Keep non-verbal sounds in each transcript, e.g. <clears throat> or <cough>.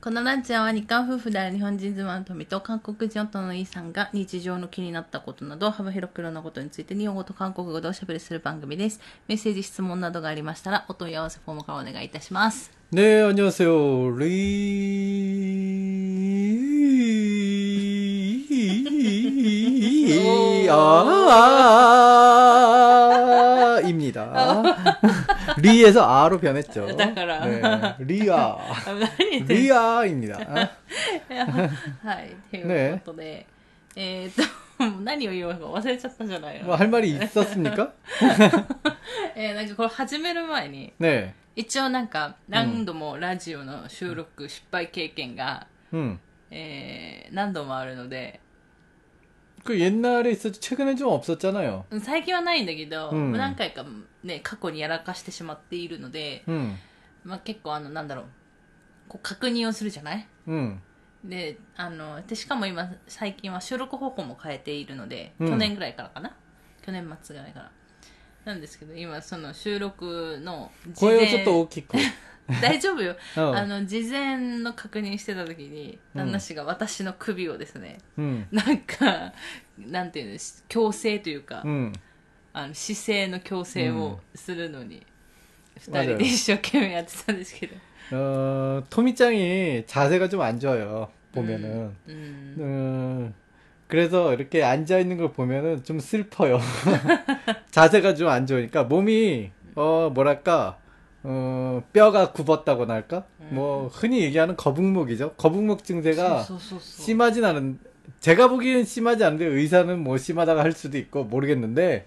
このラジオは日韓夫婦である日本人妻の富と韓国人夫のイさんが日常の気になったことなど幅広くいろんなことについて日本語と韓国語でおしゃべりする番組です。メッセージ、質問などがありましたらお問い合わせフォームからお願いいたします。 네, 안녕하세요. 리, 아, <laughs> 리에서 아로 변했죠. だから。 네, 리아. 何言ってん 리아입니다. <laughs> はい。ということで、えーっと、何を言おうか忘れちゃったじゃない 뭐 の。 할 말이 있었습니까? えーなんかこれ始める前に、 네. 一応なんか何度もラジオの収録失敗経験が、 음. えー何度もあるので、 그 옛날에 있었지 최근에 좀 없었잖아요. 最近はないんだけど、うん何回か ね、過去にやらかしてしまっているので、うん、まあ、結構あのなんだろうこう確認をするじゃない、うん、であのでしかも今最近は収録方法も変えているので、うん、去年ぐらいからかな？去年末ぐらいから。なんですけど今その収録の事前。声をちょっと大きく。<laughs> 大丈夫よ、<laughs> あの事前の確認してた時に旦那氏が私の首をですね、うん、なんかなんていうの強制というか、うん。あの姿勢の矯正をするのに、二、 맞아요 人で一生懸命やってたんですけど。 <laughs> 어, 토미짱이 자세가 좀 안 좋아요. 보면은. うん。 음, 그래서 이렇게 앉아있는 걸 보면은 좀 슬퍼요. <laughs> 자세가 좀 안 좋으니까 몸이, 어, 뭐랄까, 어, 뼈가 굽었다고나 할까? 뭐, 흔히 얘기하는 거북목이죠. 거북목 증세가 そうそうそうそう。 심하진 않은, 제가 보기엔 심하지 않은데 의사는 뭐 심하다고 할 수도 있고 모르겠는데,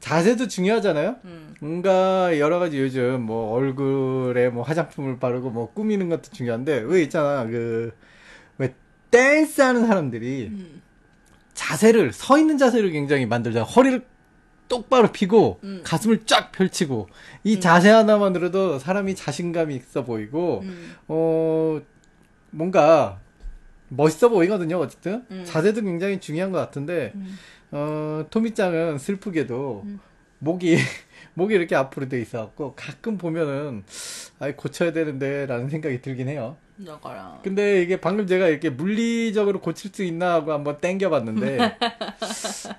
자세도 중요하잖아요. 음. 뭔가 여러 가지 요즘 뭐 얼굴에 뭐 화장품을 바르고 뭐 꾸미는 것도 중요한데 왜 있잖아 그 왜 댄스 하는 사람들이 음. 자세를 서 있는 자세를 굉장히 만들잖아. 허리를 똑바로 피고 음. 가슴을 쫙 펼치고 이 음. 자세 하나만으로도 사람이 자신감이 있어 보이고 음. 어 뭔가 멋있어 보이거든요. 어쨌든 음. 자세도 굉장히 중요한 것 같은데 어 토미짱은 슬프게도 음. 목이 <laughs> 목이 이렇게 앞으로 돼 있어갖고 가끔 보면은 아 고쳐야 되는데라는 생각이 들긴 해요. だから、 근데 이게 방금 제가 이렇게 물리적으로 고칠 수 있나 하고 한번 땡겨봤는데 <laughs>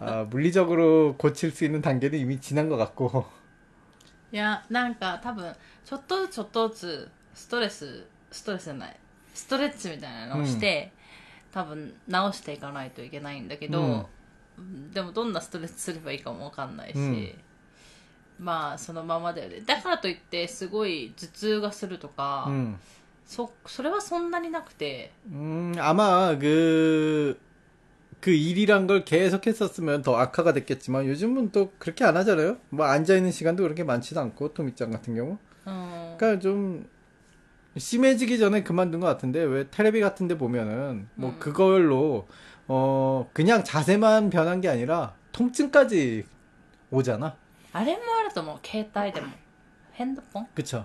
아, 물리적으로 고칠 수 있는 단계는 이미 지난 것 같고 いや、なんか多分、ちょっとずつちょっとずつ、ストレス、ストレスじゃない、ストレッチみたいなのをして、多分直していかないといけないんだけど、 でもどんなストレスすればいいかもわかんないし、うんまあそのままだよね。だからといってすごい頭痛がするとか、 음. そ、それはそんなになくて、 음, 아마 그, 그 일이란 걸 계속 했었으면 더 악화가 됐겠지만 요즘은 또 그렇게 안 하잖아요? 뭐 앉아있는 시간도 그렇게 많지도 않고, 토미짱 같은 경우. うん。 그러니까 좀 심해지기 전에 그만둔 것 같은데 왜 테레비 같은데 보면은 뭐 음. 그걸로 어 그냥 자세만 변한 게 아니라 통증까지 오잖아. あれもあると思う、携帯でも。ヘッドポン 그쵸?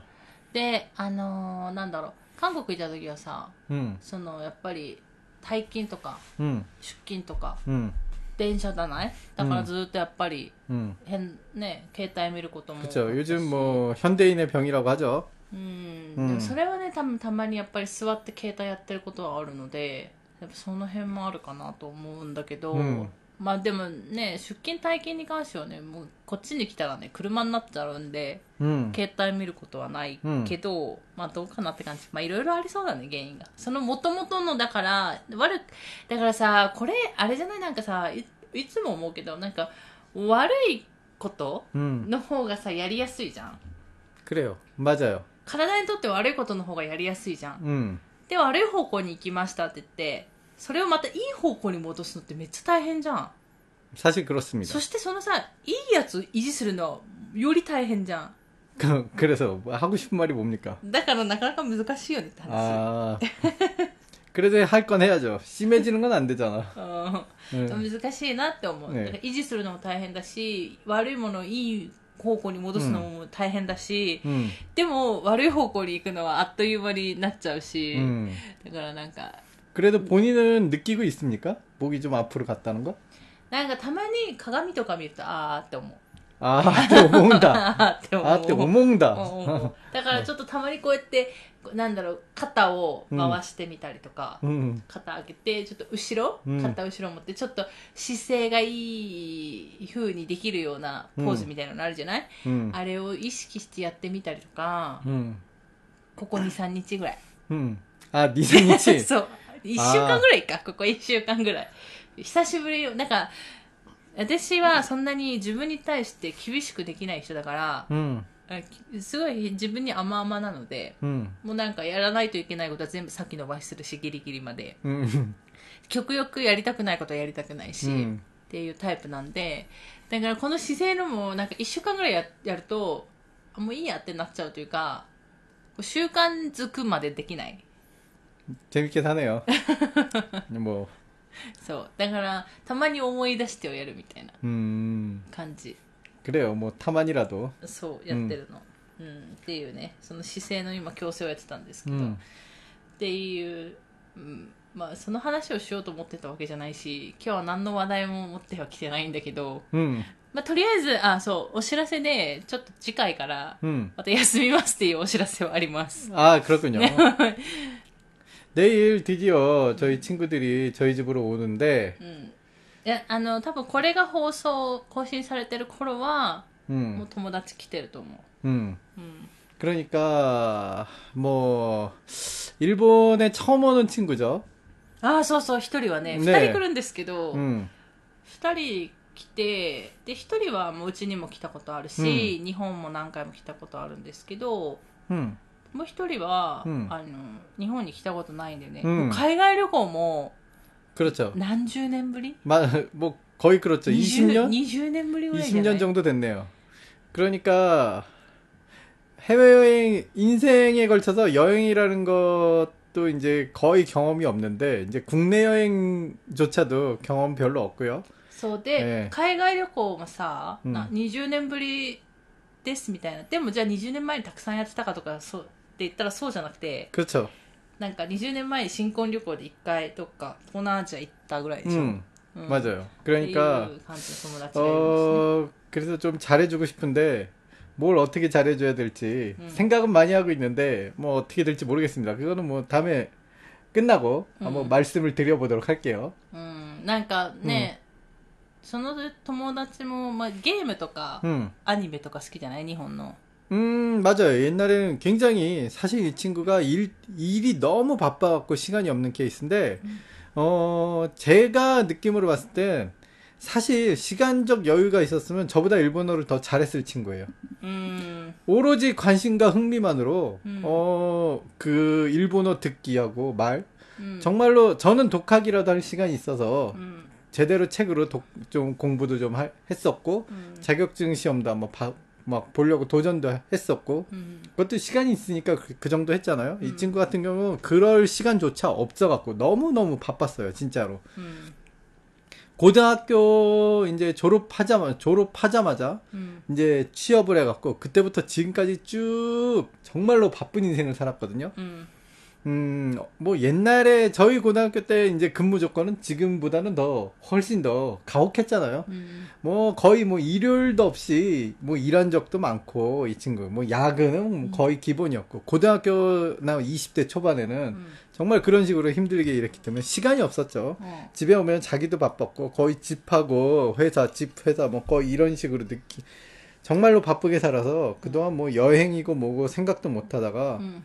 で、あのーなんだろう、韓国行った時はさ、 응, そのやっぱり退勤とか 응, 出勤とか 응, 電車じゃないだからずっとやっぱり 응. 変ね携帯見ることも多かった 그쵸? し 요즘 뭐 현대인의 병이라고 하죠. うん、うんでもそれはね多分たまにやっぱり座って携帯やってることはあるので やっぱその辺もあるかなと思うんだけど、うん、まあでもね出勤体験に関してはねもうこっちに来たらね車になっちゃうんで、うん、携帯見ることはないけど、うん、まあどうかなって感じ。まあいろいろありそうだね原因が。そのもともとのだから悪だからさこれあれじゃない？なんかさいつも思うけどなんか悪いことの方がさ、やりやすいじゃん。くれよ。バジャよ。体にとって悪いことの方がやりやすいじゃん、うん、で悪い方向に行きましたって言ってそれをまたいい方向に戻すのってめっちゃ大変じゃん 사실 그렇습니다. そしてそのさいいやつ維持するのはより大変じゃん <laughs> 그, 그래서 뭐 하고 싶은 말이 뭡니까? だからなかなか難しいよねって話 아. 그래도 할 건 해야죠. 심해지는 건 안 되잖아. <laughs> うん、 음. 難しいなって思う、ねだから維持するのも大変だし悪いものをいい方向に戻すのも大変だし、 음. でも悪い方向に行くのはあっという間になっちゃうし、 음. だからなんか 그래도 본인은 느끼고 있습니까? 목이 좀 앞으로 갔다는 거? なんかたまに鏡とか見るとあーって思う 아, 또 오몽다. あーって思う 아, 또 오몽다. うんうんうんだからちょっとたまにこうやってなんだろう肩を回してみたりとか、 음. 肩上げてちょっと後ろ、うん肩後ろ持ってちょっと姿勢がいい風にできるようなポーズみたいなのあるじゃない、 음. あれを意識してやってみたりとか 음. ここ23日ぐらい 음. 아, 니생이치. そう <laughs> 1週間ぐらいか、ここ1週間ぐらい。久しぶりよ。なんか、私はそんなに自分に対して厳しくできない人だから、うん、すごい自分に甘々なので、うん、もうなんかやらないといけないことは全部先延ばしするし、ギリギリまで。極力やりたくないことはやりたくないし、っていうタイプなんで、だからこの姿勢のもなんか1週間ぐらいややると、もういいやってなっちゃうというか、習慣づくまでできない。 재밌게 사네요. <laughs> 뭐, そうだからたまに思い出してをやるみたいな 음. 感じ 그래요. 뭐, 타만이라도. そうやってるの、うんっていうねその姿勢の今矯正をやってたんですけど、 음. っていう、うんまあ、その話をしようと思ってたわけじゃないし今日は何の話題も持ってはきてないんだけど、 음. まあ、とりあえずあそうお知らせでちょっと次回から 음. また休みますっていうお知らせはあります。 아, 그렇군요. 내일 드디어 저희 친구들이 저희 집으로 오는데, うん。いや、あの、多分これが放送、更新されてる頃は、もう 음, 友達来てると思 음. う。うん。 그러니까, 뭐, 일본에 처음 오는 친구죠. ああ、そうそう、一人はね、二、ね人来るんですけど、二、 음, 人来て、で、一人はもううちにも来たことあるし、日本も何回も来たことあるんですけど、 음, もう一人は、うんあの、日本に来たことないんでね、うんもう海外旅行も 그렇죠. 何十年ぶり 마, <laughs> 뭐, 거의 그렇죠. 20년? 20年ぶりぐらいじゃない 20년 정도 됐네요. 그러니까 해외여행 인생에 걸쳐서 여행이라는 것도 이제 거의 경험이 없는데 이제 국내 여행조차도 경험 별로 없고요. そうで、ええ海外旅行もさ、うんな20年ぶりですみたいなでもじゃあ20年前にたくさんやってたかとかそうって 言ったらそうじゃなくて 그렇죠. なんか20年前に新婚旅行で1回どっか東南アジア行ったぐらいでしょ、 음, うん 맞아요. っていう 그러니까 感じの友達がいるんですね 어 그래서 좀 잘해주고 싶은데 뭘 어떻게 잘해줘야 될지 음. 생각은 많이 하고 있는데 뭐 어떻게 될지 모르겠습니다. 그거는 뭐 다음에 끝나고 한번 음. 말씀을 드려보도록 할게요. うん、なんかね、その友達も、まあ、ゲームとか、 음. アニメとか好きじゃない日本の 음, 맞아요. 옛날에는 굉장히 사실 이 친구가 일, 일이 너무 바빠갖고 시간이 없는 케이스인데, 음. 어, 제가 느낌으로 봤을 땐 사실 시간적 여유가 있었으면 저보다 일본어를 더 잘했을 친구예요. 음. 오로지 관심과 흥미만으로, 음. 어, 그 일본어 듣기하고 말, 음. 정말로 저는 독학이라도 할 시간이 있어서, 음. 제대로 책으로 독, 좀 공부도 좀 하, 했었고, 자격증 시험도 한번 봐, 막 보려고 도전도 했었고 음. 그것도 시간이 있으니까 그, 그 정도 했잖아요. 음. 이 친구 같은 경우는 그럴 시간조차 없어갖고 너무 너무 바빴어요, 진짜로. 음. 고등학교 이제 졸업하자마자 졸업하자마자 이제 취업을 해갖고 그때부터 지금까지 쭉 정말로 바쁜 인생을 살았거든요. 음. 음, 뭐 옛날에 저희 고등학교 때 이제 근무 조건은 지금보다는 더 훨씬 더 가혹했잖아요. 음. 뭐 거의 뭐 일요일도 없이 뭐 일한 적도 많고 이 친구 뭐 야근은 거의 기본이었고 고등학교나 20대 초반에는 음. 정말 그런 식으로 힘들게 일했기 때문에 시간이 없었죠. 어. 집에 오면 자기도 바빴고 거의 집하고 회사 집 회사 뭐 거의 이런 식으로 느끼 정말로 바쁘게 살아서 그동안 뭐 여행이고 뭐고 생각도 못 하다가 음.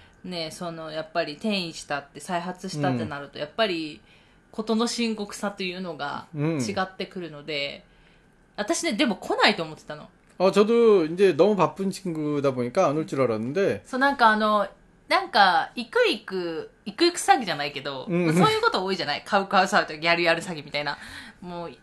ね、その、やっぱり転移したって、再発したってなると、やっぱり、ことの深刻さというのがうん違ってくるので、私ね、でも来ないと思ってたの。 어 저도 이제 너무 바쁜 친구다 보니까 안 올 줄 알았는데 そう、なんかあの、なんか、行く行く、行く行く詐欺じゃないけど、うんまあそういうこと多いじゃない買う買う詐欺とかやるやる詐欺みたいな。もう、言って、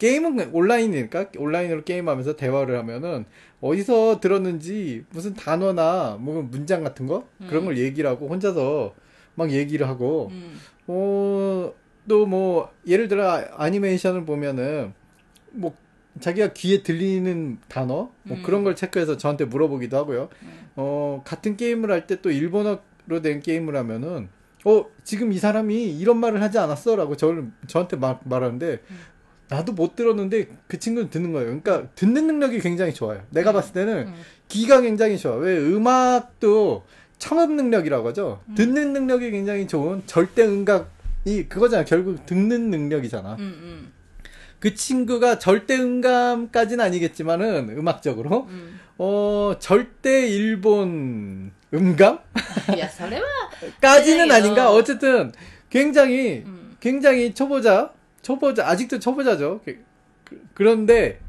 게임은 온라인이니까 온라인으로 게임하면서 대화를 하면은 어디서 들었는지 무슨 단어나 뭐 문장 같은 거 그런 걸 얘기를 하고 혼자서 막 얘기를 하고 うん。 어, 또 뭐, 예를 들어 아- 아니메이션을 보면은, 뭐, 자기가 귀에 들리는 단어? 뭐 음. 그런 걸 체크해서 저한테 물어보기도 하고요. 어, 같은 게임을 할 때 또 일본어로 된 게임을 하면은, 어, 지금 이 사람이 이런 말을 하지 않았어? 라고 저를, 저한테 말, 말하는데, 나도 못 들었는데 그 친구는 듣는 거예요. 그러니까 듣는 능력이 굉장히 좋아요. 내가 음. 봤을 때는 음. 귀가 굉장히 좋아. 왜 음악도 청음 능력이라고 하죠. 음. 듣는 능력이 굉장히 좋은 절대 음감이 그거잖아. 결국 듣는 능력이잖아. 음, 음, 그 친구가 절대 음감까지는 아니겠지만은 음악적으로 음. 어 절대 일본 음감? <laughs> 야, 설레와. 까지는 아닌가. 어쨌든 굉장히 굉장히 초보자 초보자 아직도 초보자죠. 그, 그, 그런데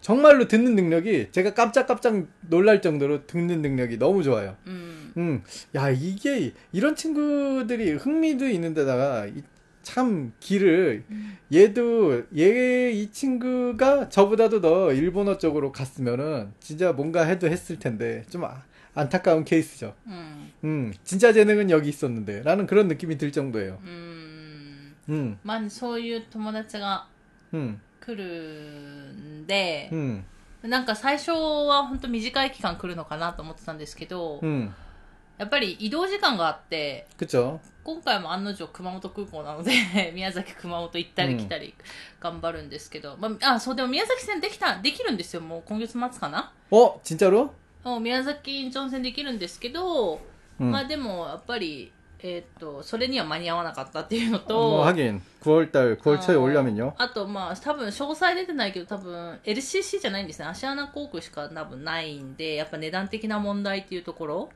정말로 듣는 능력이 제가 깜짝깜짝 놀랄 정도로 듣는 능력이 너무 좋아요. 음. 음. 야, 이게 이런 친구들이 흥미도 있는데다가 참 길을 음. 얘도 얘 이 친구가 저보다도 더 일본어 쪽으로 갔으면은 진짜 뭔가 해도 했을 텐데 좀 아, 안타까운 케이스죠. 음. 음. 진짜 재능은 여기 있었는데라는 그런 느낌이 들 정도예요. 음. うん。 음, まあ、そういう友達が 음, 来るんで、 음, なんか最初は本当短い期間来るのかなと思ってたんですけど、 음, やっぱり移動時間があって、 그쵸. 今回も案の定熊本空港なので、<laughs> 宮崎熊本行ったり来たり頑張るんですけど、まあ、あ、そう、でも宮崎線できた、できるんですよ、もう今月末かな 어, 진짜로? もう宮崎インチョン線できるんですけど、 음. まあでもやっぱり、 えーっと、それには間に合わなかったっていうのと、 뭐, 하긴, 9월달, 9월 초에 あの 오려면요. あと、まあ、多分、詳細出てないけど、多分、LCC じゃないんですね。芦穴航空しか多分ないんで、やっぱ値段的な問題っていうところ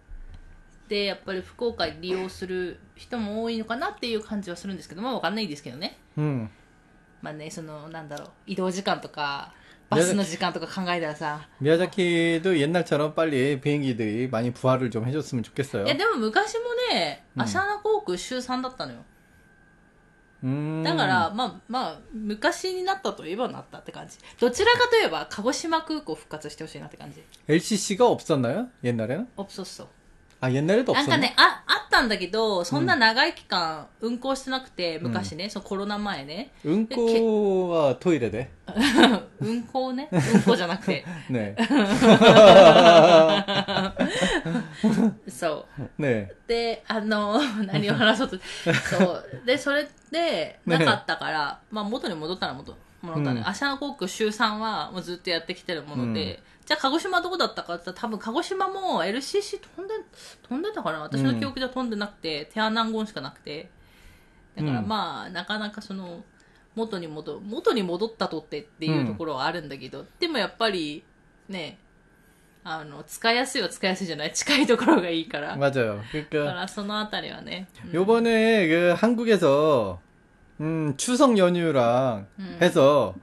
で、やっぱり福岡利用する人も多いのかなっていう感じはするんですけど、まあわかんないですけどね。 음. まあね、その、なんだろう、移動時間とか、 バスの時間とか考えたらさ、 미야자키도 옛날처럼 빨리 비행기들이 많이 부활을 좀 해줬으면 좋겠어요. いや、でも昔もね、うん芦穴航空週3だったのよ。 음. だから、まあ、まあ、昔になったといえばなったって感じ。どちらかといえば、鹿児島空港復活してほしいなって感じ。 LCC가 없었나요? 옛날에는? オプソ あ、やんなるとなんかね、あ、あったんだけど、そんな長い期間、運行してなくて、昔ね、そのコロナ前ね。運行はトイレで？<laughs> 運行ね？運行じゃなくて。<laughs> ね <laughs> そう。ねで、あの、何を話そうと。そう。で、それで、なかったから、ね、まあ元に戻ったら元。戻ったね、うん、アシャナ航空週3はもうずっとやってきてるもので、じゃあ鹿児島どこだったかって言ったら多分鹿児島も LCC 飛んで、飛んでたかな私の記憶では飛んでなくて、テアナンゴンしかなくて。だからうんまあ、なかなかその、 元に戻、元に戻ったとってっていうところはあるんだけど、でもやっぱり、ね、あの、使いやすいは使いやすいじゃない近いところがいいから。 맞아요. だ 그러니까 からそのあたりはね。うん 요번에 그 한국에서 음, 추석 연휴랑 음. 해서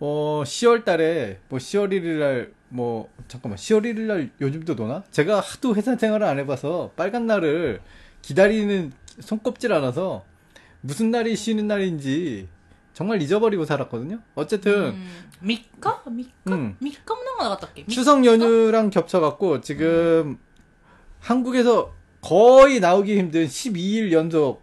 어, 10월 달에 뭐 10월 1일 날 뭐 잠깐만 10월 1일 날 요즘도 도나? 제가 하도 회사 생활을 안 해봐서 빨간 날을 기다리는 손꼽질 않아서 무슨 날이 쉬는 날인지 정말 잊어버리고 살았거든요. 어쨌든 음, 미카 미카 음. 미카 문화가 나갔다게 추석 연휴랑 겹쳐갖고 지금 음. 한국에서 거의 나오기 힘든 12일 연속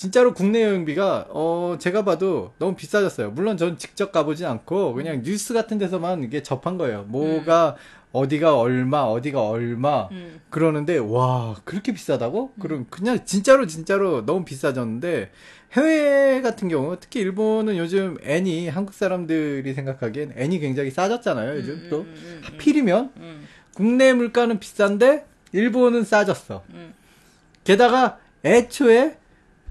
진짜로 국내 여행비가 어 제가 봐도 너무 비싸졌어요. 물론 전 직접 가보진 않고 그냥 음. 뉴스 같은 데서만 이게 접한 거예요. 뭐가 음. 어디가 얼마, 어디가 얼마 음. 그러는데 와 그렇게 비싸다고? 음. 그럼 그냥 진짜로 진짜로 너무 비싸졌는데 해외 같은 경우 특히 일본은 요즘 애니 한국 사람들이 생각하기엔 애니 굉장히 싸졌잖아요. 요즘 음, 또 음, 하필이면 국내 물가는 비싼데 일본은 싸졌어. 게다가 애초에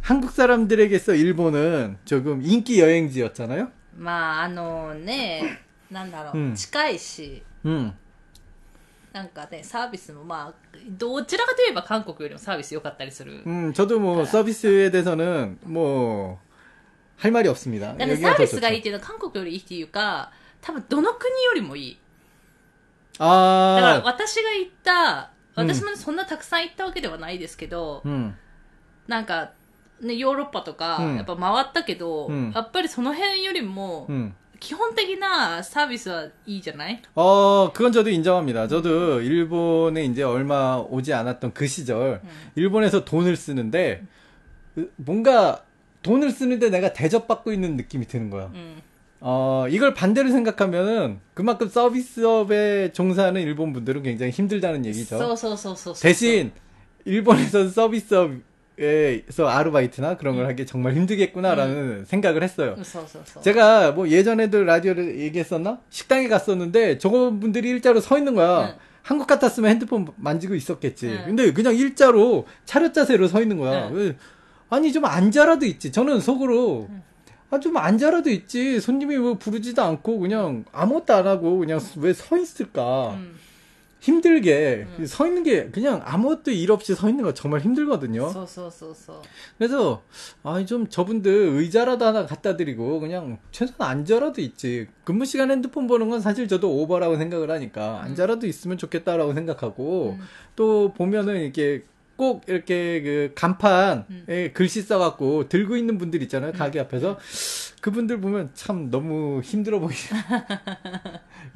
한국 사람들에게서 일본은 조금 인기 여행지였잖아요. まあ、あのね、なんだろう、うん近いし、 음. なんかね、サービスもまあ、どちらかといえば韓国よりもサービス良かったりする。 음, 저도 뭐 서비스에 대해서는 뭐 할 말이 없습니다. だって 여기가 サー 더 ビスがいい 좋죠. っていうのは韓国よりいいっていうか、多分どの国よりもいい。 아, だから私が行った、うん私もねそんなたくさん行ったわけではないですけど、 음, なんか、 ね、ヨーロッパとか、うんやっぱ回ったけど、うんやっぱりその辺よりも、 음. 基本的なサービスはいいじゃない 어, 그건 저도 인정합니다. 저도 일본에 이제 얼마 오지 않았던 그 시절, 일본에서 돈을 쓰는데, 으, 뭔가 돈을 쓰는데 내가 대접받고 있는 느낌이 드는 거야. うん。 어, 이걸 반대로 생각하면은 그만큼 서비스업에 종사하는 일본 분들은 굉장히 힘들다는 얘기죠. そうそうそうそうそう。 대신 일본에서 서비스업 예, 에서 아르바이트나 그런 걸 하기 정말 힘들겠구나라는 음. 생각을 했어요. 제가 뭐 예전에도 라디오를 얘기했었나? 식당에 갔었는데 저분들이 일자로 서 있는 거야. 음. 한국 같았으면 핸드폰 만지고 있었겠지. 음. 근데 그냥 일자로 차렷 자세로 서 있는 거야. 아니 좀 앉아라도 있지. 저는 속으로 아, 좀 앉아라도 있지. 손님이 뭐 부르지도 않고 그냥 아무것도 안 하고 그냥 왜 서 있을까. 음. 힘들게 음. 서 있는 게 그냥 아무것도 일 없이 서 있는 거 정말 힘들거든요. 서서서서. 그래서 아 좀 저분들 의자라도 하나 갖다 드리고 그냥 최소한 앉아라도 있지. 근무 시간 핸드폰 보는 건 사실 저도 오버라고 생각을 하니까 음. 앉아라도 있으면 좋겠다라고 생각하고 음. 또 보면은 이렇게 꼭 이렇게 그 간판에 음. 글씨 써갖고 들고 있는 분들 있잖아요. 음. 가게 앞에서. 그분들 보면 참 너무 힘들어 보이죠. <laughs>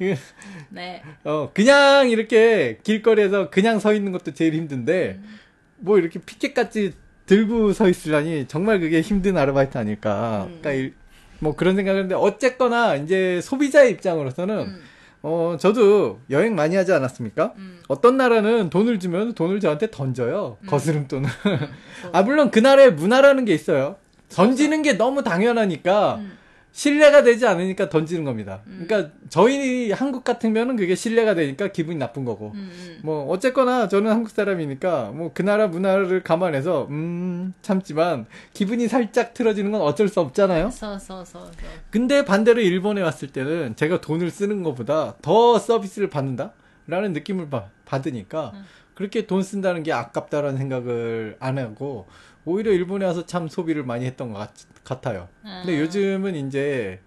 네. 어, 그냥 이렇게 길거리에서 그냥 서 있는 것도 제일 힘든데, 음. 뭐 이렇게 피켓같이 들고 서 있으려니 정말 그게 힘든 아르바이트 아닐까. 음. 그러니까 일, 뭐 그런 생각을 했는데, 어쨌거나 이제 소비자의 입장으로서는 음. 어, 저도 여행 많이 하지 않았습니까? 음. 어떤 나라는 돈을 주면 돈을 저한테 던져요. 음. 거스름 돈을. 음. <laughs> 아, 물론 그 나라의 문화라는 게 있어요. 그렇죠. 던지는 게 너무 당연하니까 음. 신뢰가 되지 않으니까 던지는 겁니다. 음. 그러니까 저희 한국 같은 면은 그게 신뢰가 되니까 기분이 나쁜 거고. 음. 음. 뭐 어쨌거나 저는 한국 사람이니까 뭐 그 나라 문화를 감안해서 음 참지만 기분이 살짝 틀어지는 건 어쩔 수 없잖아요. 서, 서, 서, 근데 반대로 일본에 왔을 때는 제가 돈을 쓰는 것보다 더 서비스를 받는다라는 느낌을 바, 받으니까 음. 그렇게 돈 쓴다는 게 아깝다라는 생각을 안 하고 오히려 일본에 와서 참 소비를 많이 했던 것 같, 아요 근데 음. 요즘은 이제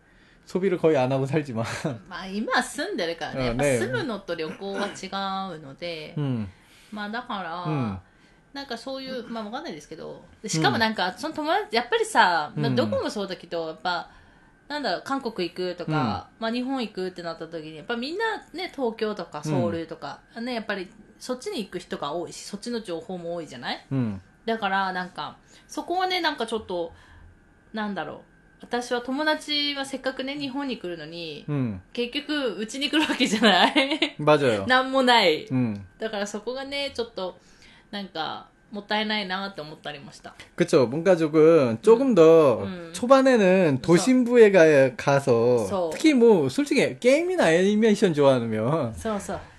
소비를 거의 안 하고 살지만 まあ今は住んでるからね。やっぱうんね住むのと旅行は違うので、 음, まあだから、うんなんかそういう、まあわかんないですけど、しかもなんか、その友達、やっぱりさ、まあうんどこもそうだけど、やっぱ、なんだろう、韓国行くとか、まあ日本行くってなった時に、やっぱみんなね、東京とかソウルとか、ね、やっぱりそっちに行く人が多いし、そっちの情報も多いじゃない 음, だからなんか、そこはね、なんかちょっと、 なんだろう、 私は友達はせっかくね、日本に来るのに、 음, 結局、うちに来るわけじゃない 맞아요. <laughs> なんもない。 음. だからそこがね、ちょっと、なんか、もったいないなって思ったりもした。 그쵸. 뭔가 조금, 조금 더, 음. 초반에는 도심부에 가, 가서, 서. 특히 뭐, 솔직히, 게임이나 애니메이션 좋아하면, そうそう。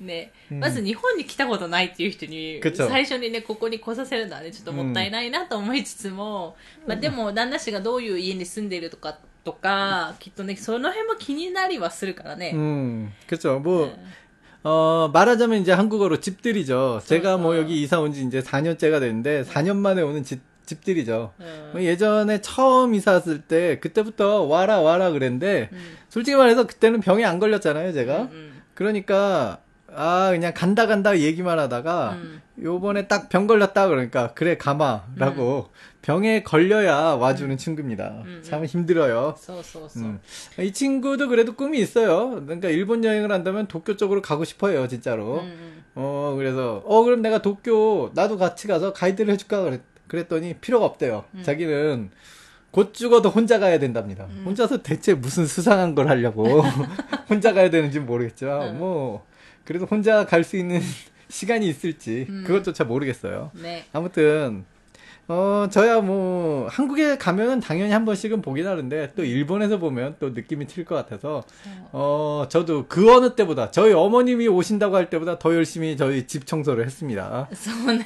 ね、うんまず日本に来たことないっていう人に、 그쵸 最初にね、ここに来させるのはね、ちょっともったいないなと思いつつも、まあでも、旦那氏がどういう家に住んでいるとか、とか、きっとね、その辺も気になりはするからね。 음, 그쵸. 뭐, うん 어, 말하자면 이제 한국어로 집들이죠. 제가 뭐 그러니까. 여기 이사 온 지 이제 4년째가 됐는데, 4년 만에 오는 집, 집들이죠. うん 뭐 예전에 처음 이사 왔을 때, 그때부터 와라, 와라 그랬는데, うん 솔직히 말해서 그때는 병에 안 걸렸잖아요, う 제가. ん 그러니까, 아 그냥 간다 간다 얘기만 하다가 음. 요번에 딱 병 걸렸다 그러니까 그래 가마라고 음. 병에 걸려야 와주는 음. 친구입니다. 참 힘들어요. So, so, 음. 이 친구도 그래도 꿈이 있어요. 그러니까 일본 여행을 한다면 도쿄 쪽으로 가고 싶어요 진짜로. 어 그래서 어 그럼 내가 도쿄 나도 같이 가서 가이드를 해줄까 그랬, 그랬더니 필요가 없대요. 자기는 곧 죽어도 혼자 가야 된답니다. 혼자서 대체 무슨 수상한 걸 하려고 <laughs> 혼자 가야 되는지 모르겠지만 뭐. 그래도 혼자 갈 수 있는 <laughs> 시간이 있을지 음. 그것조차 모르겠어요. 네. 아무튼 어 저야 뭐 한국에 가면은 당연히 한 번씩은 보긴 하는데 또 일본에서 보면 또 느낌이 틀 것 같아서 어 저도 그 어느 때보다 저희 어머님이 오신다고 할 때보다 더 열심히 저희 집 청소를 했습니다.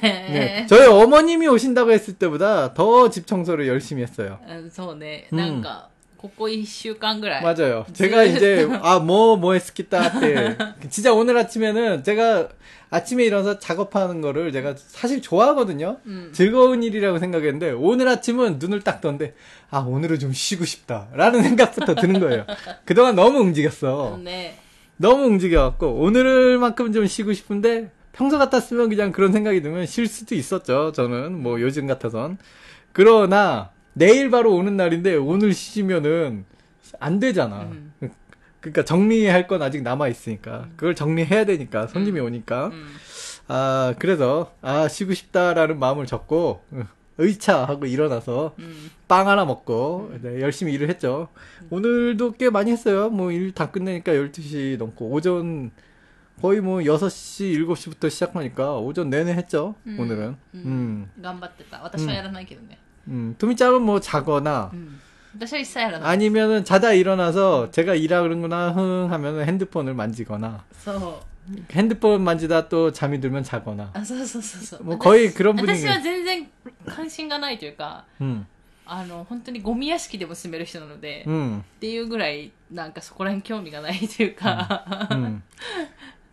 네. 네. 저희 어머님이 오신다고 했을 때보다 더 집 청소를 열심히 했어요. 네. 음. 뭔가 ここ一週間ぐらい。 맞아요. 제가 이제 <laughs> 아 뭐 뭐 했겠다 때 진짜 오늘 아침에는 제가 아침에 일어나서 작업하는 거를 제가 사실 좋아하거든요. うん。 즐거운 일이라고 생각했는데 오늘 아침은 눈을 딱 떴는데 아 오늘은 좀 쉬고 싶다라는 생각부터 드는 거예요. 그동안 너무 움직였어. ね。 너무 움직여갖고 오늘만큼 좀 쉬고 싶은데 평소 같았으면 그냥 그런 생각이 들면 쉴 수도 있었죠. 저는 뭐 요즘 같아선 그러나 내일 바로 오는 날인데 오늘 쉬면은 안 되잖아. 음. 그러니까 정리할 건 아직 남아 있으니까 그걸 정리해야 되니까 손님이 오니까 うん。 아, 그래서, 아, 쉬고 싶다라는 마음을 접고, 어, 의차하고 일어나서うん。 빵 하나 먹고, 네, 열심히 일을 했죠. 오늘도 꽤 많이 했어요. 뭐 일 다 끝내니까 12시 넘고, 오전, 거의 뭐 6시, 7시부터 시작하니까 오전 내내 했죠. 음. 오늘은. 음. うん。頑張ってた。私はやらないけどね。 음. 토미짱은 뭐 자거나, うん。私は一切やらない。 아니면은 자다 일어나서 제가 일하는구나, 흥 하면은 핸드폰을 만지거나, そう。 핸드폰 만지다 또 잠이 들면 자거나. あ、そうそうそうそう。 뭐 거의 그런 분위기. 私は全然関心がないというか、 음. あの、本当にゴミ屋敷でも住める人なので、っ 음. ていうぐらい、なんかそこら辺興味がないというか、 음.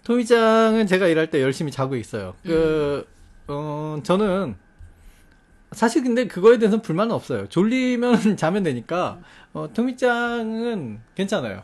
토미짱은 제가 일할 때 열심히 자고 있어요. 그, 어, 저는, 사실 근데 그거에 대해서는 불만은 없어요. 졸리면 <laughs> 자면 되니까, 어, 토미짱은 괜찮아요.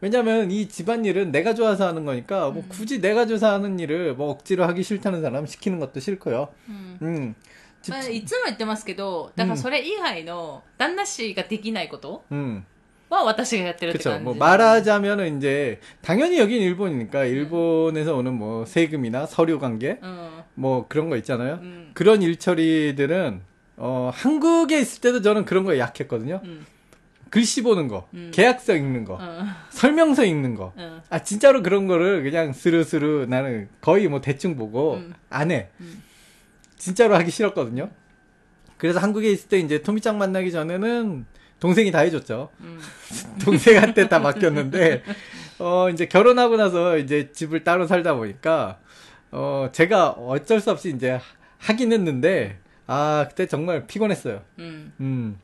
왜냐면 이 집안일은 내가 좋아서 하는 거니까, 뭐 굳이 내가 좋아서 하는 일을 뭐 억지로 하기 싫다는 사람 시키는 것도 싫고요. うん。 음. 집- まあ、いつも言ってますけど、だからそれ以外の旦那氏ができないこと 음. は私がやってるって 그쵸. 感じ。 뭐 말하자면은 이제 당연히 여긴 일본이니까 일본에서 오는 뭐 세금이나 서류 관계 うん。 뭐 그런 거 있잖아요. 음. 그런 일처리들은 어, 한국에 있을 때도 저는 그런 거에 약했거든요. 음. 글씨 보는 거, 음. 계약서 읽는 거, 어. 설명서 읽는 거. 어. 아, 진짜로 그런 거를 그냥 스르스르 나는 거의 뭐 대충 보고 음. 안 해. 음. 진짜로 하기 싫었거든요. 그래서 한국에 있을 때 이제 토미짱 만나기 전에는 동생이 다 해줬죠. 음. <laughs> 동생한테 다 맡겼는데, <laughs> 어, 이제 결혼하고 나서 이제 집을 따로 살다 보니까 어, 제가 어쩔 수 없이 이제 하긴 했는데, 아, 그때 정말 피곤했어요. 음. 음.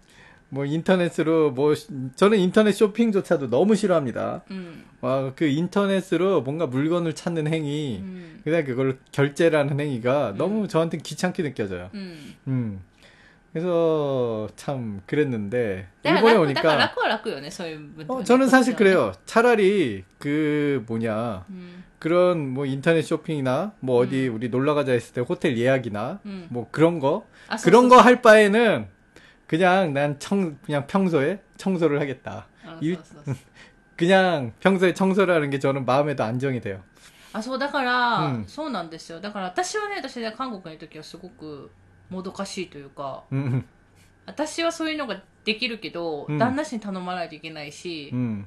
뭐 인터넷으로 뭐 저는 인터넷 쇼핑조차도 너무 싫어합니다. 음. 와그 인터넷으로 뭔가 물건을 찾는 행위, 음. 그냥 그걸 결제라는 행위가 음. 너무 저한테 귀찮게 느껴져요. 음. 음. 그래서 참 그랬는데 일본에 오니까 라쿠 라쿠 연애 소유 어, 저는 사실 그래요. 차라리 그 뭐냐 음. 그런 뭐 인터넷 쇼핑이나 뭐 어디 우리 놀러 가자 했을 때 호텔 예약이나 음. 뭐 그런 거 あそう 그런 そう 거 할 바에는 그냥 난 청 그냥 평소에 청소를 하겠다. あ 일 そうそうそ<laughs> う 그냥 평소에 청소를 하는 게 저는 마음에도 안정이 돼요. あそうだから、うんそうなんですよだから私はね私ね韓国にいる時はすごくもどかしいというか 음, 私はそういうのができるけど、うん旦那氏に頼まないといけないし、 음,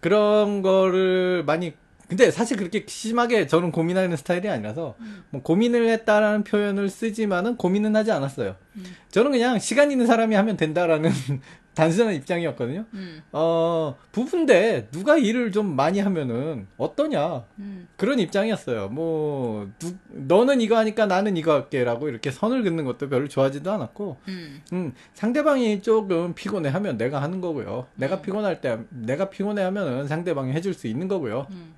그런 거를 많이 근데 사실 그렇게 심하게 저는 고민하는 스타일이 아니라서 음. 뭐 고민을 했다라는 표현을 쓰지만은 고민은 하지 않았어요. 음. 저는 그냥 시간 있는 사람이 하면 된다라는 <laughs> 단순한 입장이었거든요. 음. 어, 부부인데 누가 일을 좀 많이 하면은 어떠냐. 음. 그런 입장이었어요. 뭐, 누, 너는 이거 하니까 나는 이거 할게라고 이렇게 선을 긋는 것도 별로 좋아하지도 않았고, 음. 음 상대방이 조금 피곤해 하면 내가 하는 거고요. 내가 음. 피곤할 때, 내가 피곤해 하면은 상대방이 해줄 수 있는 거고요. 음.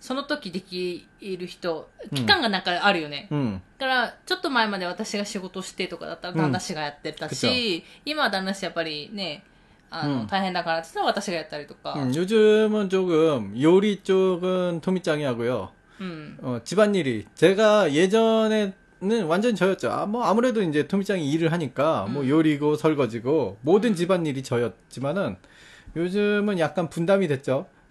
その時できる人期間がなんかあるよね、 음, だからちょっと前まで私が仕事してとかだったら旦那氏がやってたし、今は旦那氏やっぱりねあの、うん大変だからって言ったら私がやったりとか、 음, 요즘은 조금 요리 쪽은 토미짱이 하고요. うん、 어, 집안일이 제가 예전에는 완전 저였죠. 아, 뭐 아무래도 이제 토미짱이 일을 하니까 뭐 음. 요리고 설거지고 모든 집안일이 저였지만은 요즘은 약간 분담이 됐죠.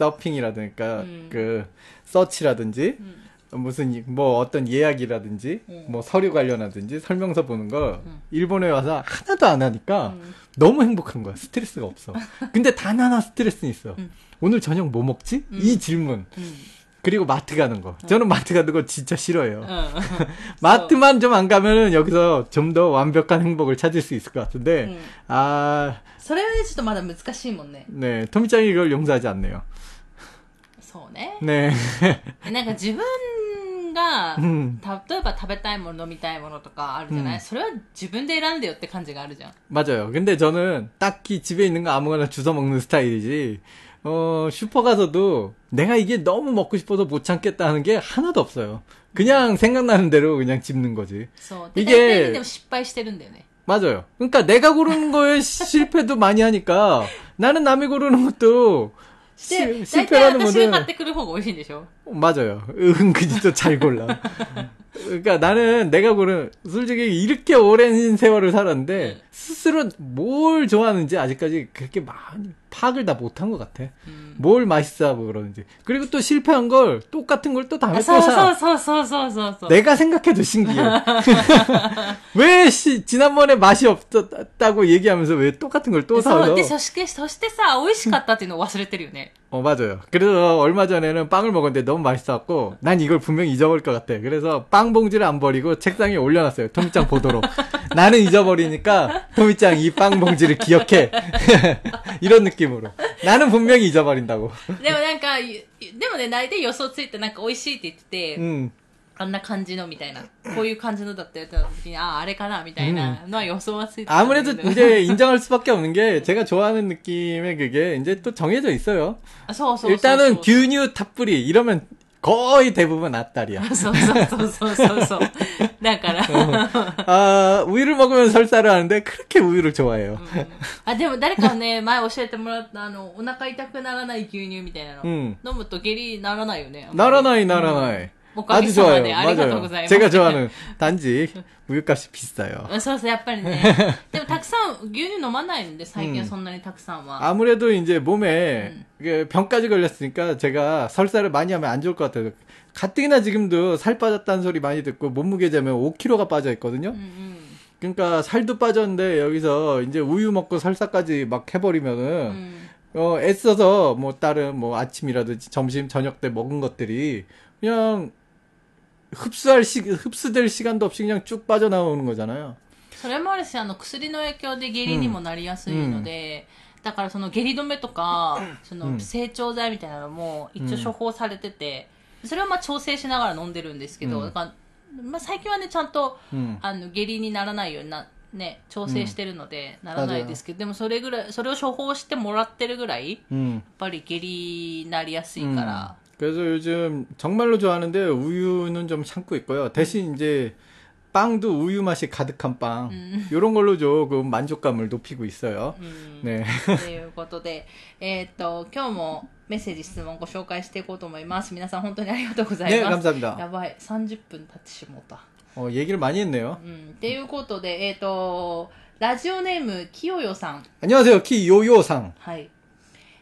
서핑이라든가 음. 그 서치라든지 음. 무슨 이- 뭐 어떤 예약이라든지 음. 뭐 서류 관련하든지 설명서 보는 거 음. 일본에 와서 하나도 안 하니까 음. 너무 행복한 거야. 스트레스가 없어. <laughs> 근데 단 하나 스트레스는 있어. 음. 오늘 저녁 뭐 먹지? 음. 이 질문. うん 그리고 마트 가는 거. 저는 마트 가는 거 진짜 싫어요. うん <laughs> 마트만 좀 안 가면은 여기서 좀 더 완벽한 행복을 찾을 수 있을 것 같은데, うん 아, それはねちょっとまだ難しいもんね 네, 토미짱이 이걸 용서하지 않네요. そうね 네, えなんか自分が 음, 例えば食べたいもの飲みたいものとかあるじゃない、うんそれは自分で選んでよって感じがあるじゃん 맞아요. 근데 저는 딱히 집에 있는 거 아무거나 주워 먹는 스타일이지, 어, 슈퍼 가서도 내가 이게 너무 먹고 싶어서 못 참겠다 하는 게 하나도 없어요. 그냥 생각나는 대로 그냥 집는 거지. そうで 이게 大体でも失敗してるんだよね 맞아요. 그러니까 내가 고르는 거에 실패도 많이 하니까 나는 남이 고르는 것도 <laughs> 실, 실패라는 건데. 맞대 그룹은 멋이 되죠. 맞아요. 은근히 또잘 골라. 그러니까 나는 내가 고른 솔직히 이렇게 오랜 세월을 살았는데 스스로 뭘 좋아하는지 아직까지 그렇게 많이 파악을 다 못한 것 같아. うん、 뭘 맛있어하고 그러는지. 그리고 또 실패한 걸 똑같은 걸 또 다음에 あ 또 そうそ 사. うそうそうそうそうそう 내가 생각해도 신기해. <laughs> <laughs> 왜 시, 지난번에 맛이 없었다고 얘기하면서 왜 똑같은 걸 또 そ 사서? うでそしてそしてさ美味しかったっていうのを忘れてるよね 어, 맞아요. 그래서 얼마 전에는 빵을 먹었는데 너무 맛있어갖고, 난 이걸 분명히 잊어버릴 것 같아. 그래서 빵 봉지를 안 버리고 책상에 올려놨어요. 토미짱 보도록. <laughs> 나는 잊어버리니까, 토미짱 이 빵 봉지를 기억해. <laughs> 이런 느낌으로. 나는 분명히 잊어버린다고. でもなんかでもね大体予想ついてなんか美味しいって言ってて、 음, あんな感じのみたいな。こういう感じのだったやつの時に、ああ、あれかなみたいなのは予想はついてたんだけ 아무래도 ど 이제 인정할 수밖에 없는 게 제가 좋아하는 느낌의 그게 이제 또 정해져 있어요. あそうそうそうそう。 일단은牛乳 탑뿌리 이러면 거의 대부분 앞다리야. そうそうそうそうそうそう。だから、 아, 우유를 먹으면 설사를 하는데 그렇게 우유를 좋아해요. あ、でも誰かね、前<laughs> 教えてもらった、あの、お腹痛くならない牛乳みたいなの。うん飲むと下痢ならないよね。 나라나이 나라나이. 아주 좋아요. 맞아요. 제가 좋아하는 <laughs> 단지 우유값이 비싸요. <laughs> 음. 아무래도 이제 몸에 병까지 걸렸으니까 제가 설사를 많이 하면 안 좋을 것 같아요. 가뜩이나 지금도 살 재다는 소리 많이 듣고 몸무게 재면 5kg가 빠져 있거든요. 그러니까 살도 빠졌는데 여기서 이제 우유 먹고 설사까지 막 해버리면은 어 애써서 뭐 다른 뭐 아침이라든지 점심 저녁 때 먹은 것들이 그냥 흡수할 시 흡수될 시간도 없이 그냥 쭉 빠져나오는 거잖아요. それもあるし、あの、薬の影響で下痢にもなりやすいので、だからその下痢止めとか、その成長剤みたいなのも一応処方されてて、それをまあ調整しながら飲んでるんですけど、うんだから、まあ最近はね、ちゃんと、 음. あの、下痢にならないようにな、ね、調整してるので、ならないですけど、でもそれぐらい、それを処方してもらってるぐらい、やっ 음. ぱり下痢になりやすいから、 그래서 요즘 정말로 좋아하는데 우유는 좀 참고 있고요. 대신 이제 빵도 우유 맛이 가득한 빵. 음. 요런 걸로 조금 만족감을 높이고 있어요. うん。 네. ということで、えーっと、今日もメッセージ、質問ご紹介していこうと思います。皆さん本当にありがとうござい 네, ます。 감사합니다. やばい、30分経ってしまった。 어, 얘기를 많이 했네요. うん。っていうことで、えーっと、ラジオネーム、きよよさん。 안녕하세요. 키요요상. はい。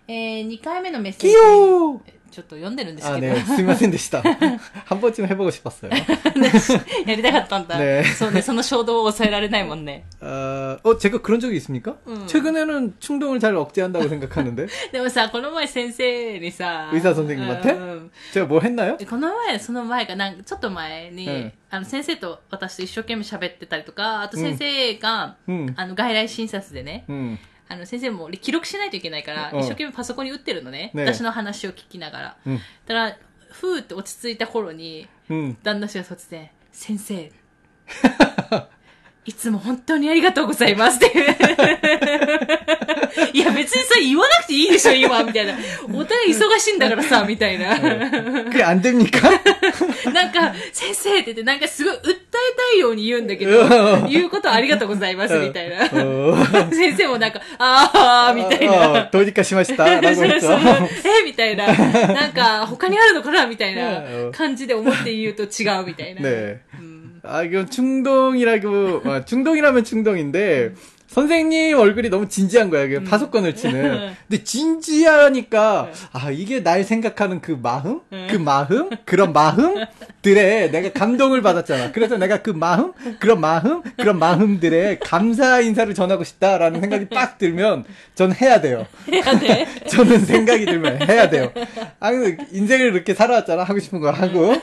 えー、2回目のメッセージ。 키요! ちょっと読んでるんです 아, けど。 네. 스미마센でした. <laughs> 한 번쯤 해보고 싶었어요. <laughs> やりたかったんだ。ねそうね、その衝動を抑えられないもんね。 <laughs> 어, 어, 제가 그런 적이 있습니까? 음. 최근에는 충동을 잘 억제한다고 생각하는데. でもさ、この前先生にさ、 의사 선생님한테? うん 제가 뭐 했나요? この前、その前か、なんかちょっと前に、うんあの先生と私と一生懸命喋ってたりとか、あと先生が、 음. あの外来診察でね、 음. あの先生も記録しないといけないから、うん一生懸命パソコンに打ってるのね。ね私の話を聞きながら。 음. だから、ふーって落ち着いた頃に、 음. 旦那氏が突然、先生、<laughs> いつも本当にありがとうございますって い<laughs> う。いや別にさ、言わなくていいでしょ、今、みたいな。お互い忙しいんだからさ、みたいな。 그게 안 됩니까? なんか、先生って言って、なんかすごい訴えたいように言うんだけど、言うことはありがとうございます、みたいな。 어. 先生もなんか、あー、みたい 어, な。 도니까 심하시다. そう 라고 そう 했죠. えみたいな。なんか、他にあるのかなみたいなうん感じで思って言うと違うみたいな。 네. うん。 아, 이건 충동이라고, 아, 충동이라면 충동인데, 선생님 얼굴이 너무 진지한 거야. 그 파소권을 치는. 근데 진지하니까, 아, 이게 날 생각하는 그 마음? 그 마음? 그런 마음들에 내가 감동을 받았잖아. 그래서 내가 그 마음? 그런 마음? 그런 마음들에 감사 인사를 전하고 싶다라는 생각이 빡 들면, 전 해야 돼요. やで。 <laughs> 저는 생각이 들면 해야 돼요. 아, 인생을 이렇게 살아왔잖아. 하고 싶은 거 하고,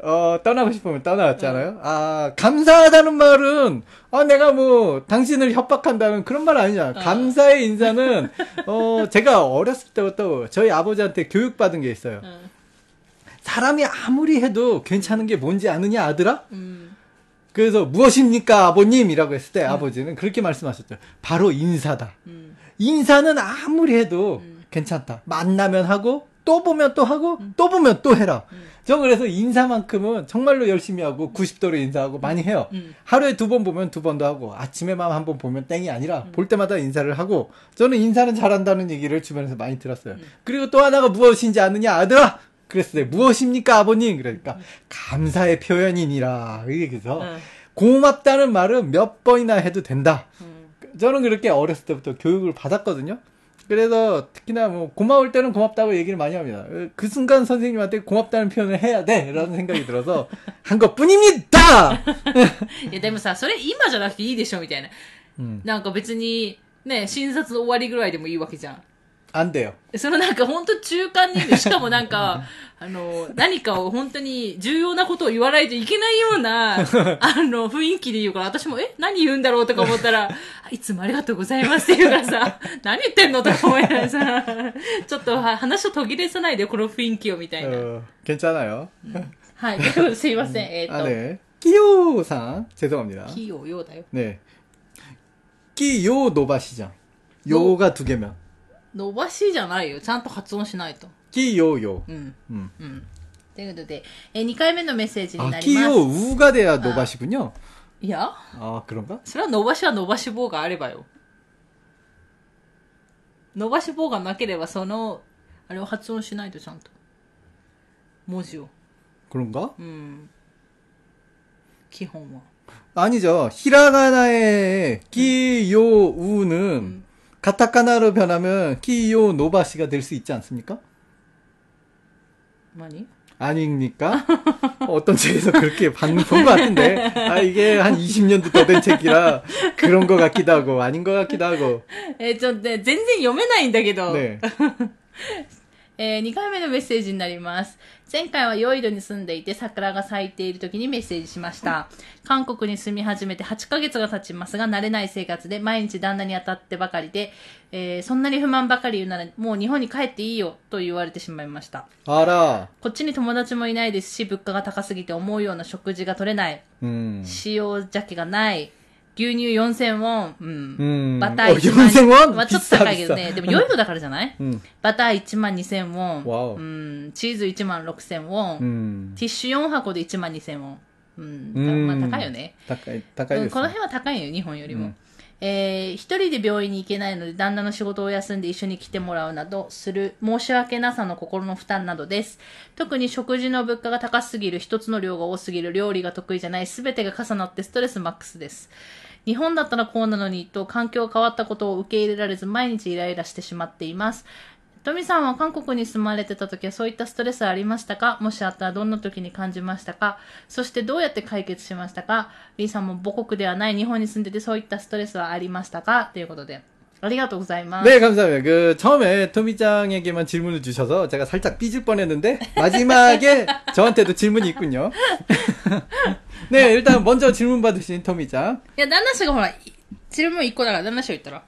어, 떠나고 싶으면 떠나왔잖아요. 아, 감사하다는 말은, 아, 내가 뭐, 당신을 협박한다는 그런 말 아니냐. 아. 감사의 인사는, 어, 제가 어렸을 때부터 저희 아버지한테 교육받은 게 있어요. 사람이 아무리 해도 괜찮은 게 뭔지 아느냐, 아들아? 음. 그래서 무엇입니까, 아버님이라고 했을 때 음. 아버지는 그렇게 말씀하셨죠. 바로 인사다. 음. 인사는 아무리 해도 음. 괜찮다. 만나면 하고 또 보면 또 하고 음. 또 보면 또 해라. 음. 저 그래서 인사만큼은 정말로 열심히 하고 음. 90도로 인사하고 많이 해요. 음. 하루에 두 번 보면 두 번도 하고 아침에만 한 번 보면 땡이 아니라 음. 볼 때마다 인사를 하고 저는 인사는 잘한다는 얘기를 주변에서 많이 들었어요. 음. 그리고 또 하나가 무엇인지 아느냐 아들아 그랬어요. 무엇입니까 아버님 그러니까 감사의 표현이니라. 이게 그래서 고맙다는 말은 몇 번이나 해도 된다. 저는 그렇게 어렸을 때부터 교육을 받았거든요. 그래서 특히나 뭐 고마울 때는 고맙다고 얘기를 많이 합니다. 그 순간 선생님한테 고맙다는 표현을 해야 돼라는 생각이 들어서 한 것뿐입니다. <laughs> いやでもさ、それ今じゃなくていいでしょ、みたいな。 음, なんか別に、ね、診察の終わりぐらいでもいいわけじゃん。 안 돼요. そのなんか本当中間にいる、しかもなんか、<laughs> あの、何かを本当に重要なことを言わないといけないような、あ<laughs> の、雰囲気で言うから、私も、え何言うんだろうとか思ったら、<laughs> いつもありがとうございますって言うからさ、何言ってんのとか思いながらさ、ちょっとは話を途切れさないで、この雰囲気をみたいな。 어, 괜찮아요. はい。ということですいません。えっ 아, と、 네. 끼요상 죄송합니다. 企業用だよ。 네. 끼요 노바시장. 요가 두 개면 伸ばしじゃないよ。ちゃんと発音しないと。 끼요요. うん。 음. うん。ということで、えー、2回目のメッセージに 아 なります。 끼요 우가 돼야 노바시군요. いや、 아 그런가? それは伸ばしは伸ばし棒があればよ。伸ばし棒がなければ、その、あれを発音しないとちゃんと。文字を。 그런가? うん。基本は。 아니죠. 히라가나의 끼요 우는 가타카나로 변하면 끼요 노바시가 될 수 있지 않습니까? 何 아닙니까? 어떤 책에서 그렇게 본것 같은데. 아, 이게 한 20년도 더 된 책이라 그런 것 같기도 하고, 아닌 것 같기도 하고. えーちょっとね、全然読めないんだけど。 네. え2回目のメッセージになります。 <laughs> 前回はヨイドに住んでいて桜が咲いている時にメッセージしました。韓国に住み始めて8ヶ月が経ちますが、慣れない生活で毎日旦那に当たってばかりで、えー、そんなに不満ばかり言うならもう日本に帰っていいよと言われてしまいました。あら。こっちに友達もいないですし、物価が高すぎて思うような食事が取れない。うん。使用邪気がない。牛乳4000ウォン、うん。うんバター1万。4000ウォン？まあちょっと高いけどね。でも良いのだからじゃない、<laughs> うん、バター1万2000ウォン。うん。チーズ1万6000ウォン。うん、ティッシュ4箱で1万2000ウォン。うん。まあ高いよね。高い、高いです、ね、この辺は高いよ、日本よりも。うん、えー、一人で病院に行けないので旦那の仕事を休んで一緒に来てもらうなどする申し訳なさの心の負担などです。特に食事の物価が高すぎる、一つの量が多すぎる、料理が得意じゃない、すべてが重なってストレスマックスです。日本だったらこうなのにと環境変わったことを受け入れられず毎日イライラしてしまっています。トミさんは韓国に住まれてた時はそういったストレスはありましたかもしあったらどんな時に感じましたかそしてどうやって解決しましたかリーさんも母国ではない日本に住んでてそういったストレスはありましたかということで。ありがとうございます。 네, 감사합니다. 그, 처음에 토미짱에게만 질문을 주셔서 제가 살짝 삐질 뻔 했는데, 마지막에 저한테도 질문이 있군요. <laughs> 네, 일단 먼저 질문 받으신 터미짱. 야, 나나씨가 뭐라 질문 있고 나가 나나씨 있더라.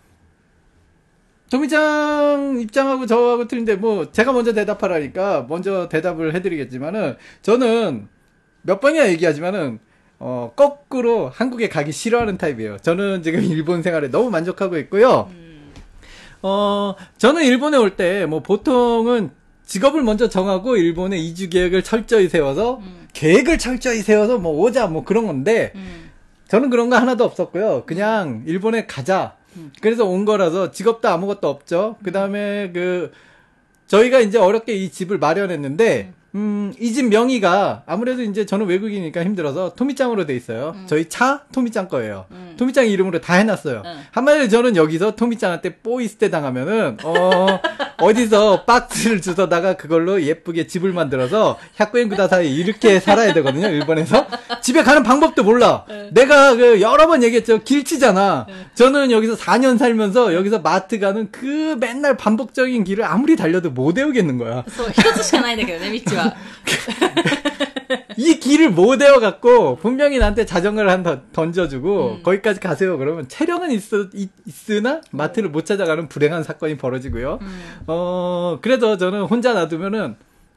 도미장 입장하고 저하고 틀린데 뭐 제가 먼저 대답하라니까 먼저 대답을 해드리겠지만은 저는 몇 번이나 얘기하지만은 어 거꾸로 한국에 가기 싫어하는 타입이에요. 저는 지금 일본 생활에 너무 만족하고 있고요. 음. 어 저는 일본에 올 때 뭐 보통은 직업을 먼저 정하고 일본의 이주 계획을 철저히 세워서 음. 계획을 철저히 세워서 뭐 오자, 뭐 그런 건데, うん。 저는 그런 거 하나도 없었고요. 그냥 일본에 가자. 그래서 온 거라서 직업도 아무것도 없죠. 그 다음에 그, 저희가 이제 어렵게 이 집을 마련했는데, 음, 이 집 명의가 아무래도 이제 저는 외국이니까 힘들어서 토미짱으로 돼 있어요. 음. 저희 차 토미짱 거예요. 음. 토미짱 이름으로 다 해놨어요. 음. 한마디로 저는 여기서 토미짱한테 뽀이스테 당하면은 어 <laughs> 어디서 박스를 주서다가 그걸로 예쁘게 집을 만들어서 햅구엔구다 사이 이렇게 살아야 되거든요. 일본에서 집에 가는 방법도 몰라. 내가 그 여러 번 얘기했죠. 길치잖아. 저는 여기서 4년 살면서 여기서 마트 가는 그 맨날 반복적인 길을 아무리 달려도 못 외우겠는 거야. 그래서 1시간 아이 되거든요, 밑지와. どね、道は。 <laughs> 이 길을 못 외워갖고 분명히 나한테 자전거를 한 번 던져주고 거기까지 가세요 그러면 체력은 있, 으나 마트를 못 찾아가는 불행한 사건이 벌어지고요. 어 그래서 저는 혼자 놔두면은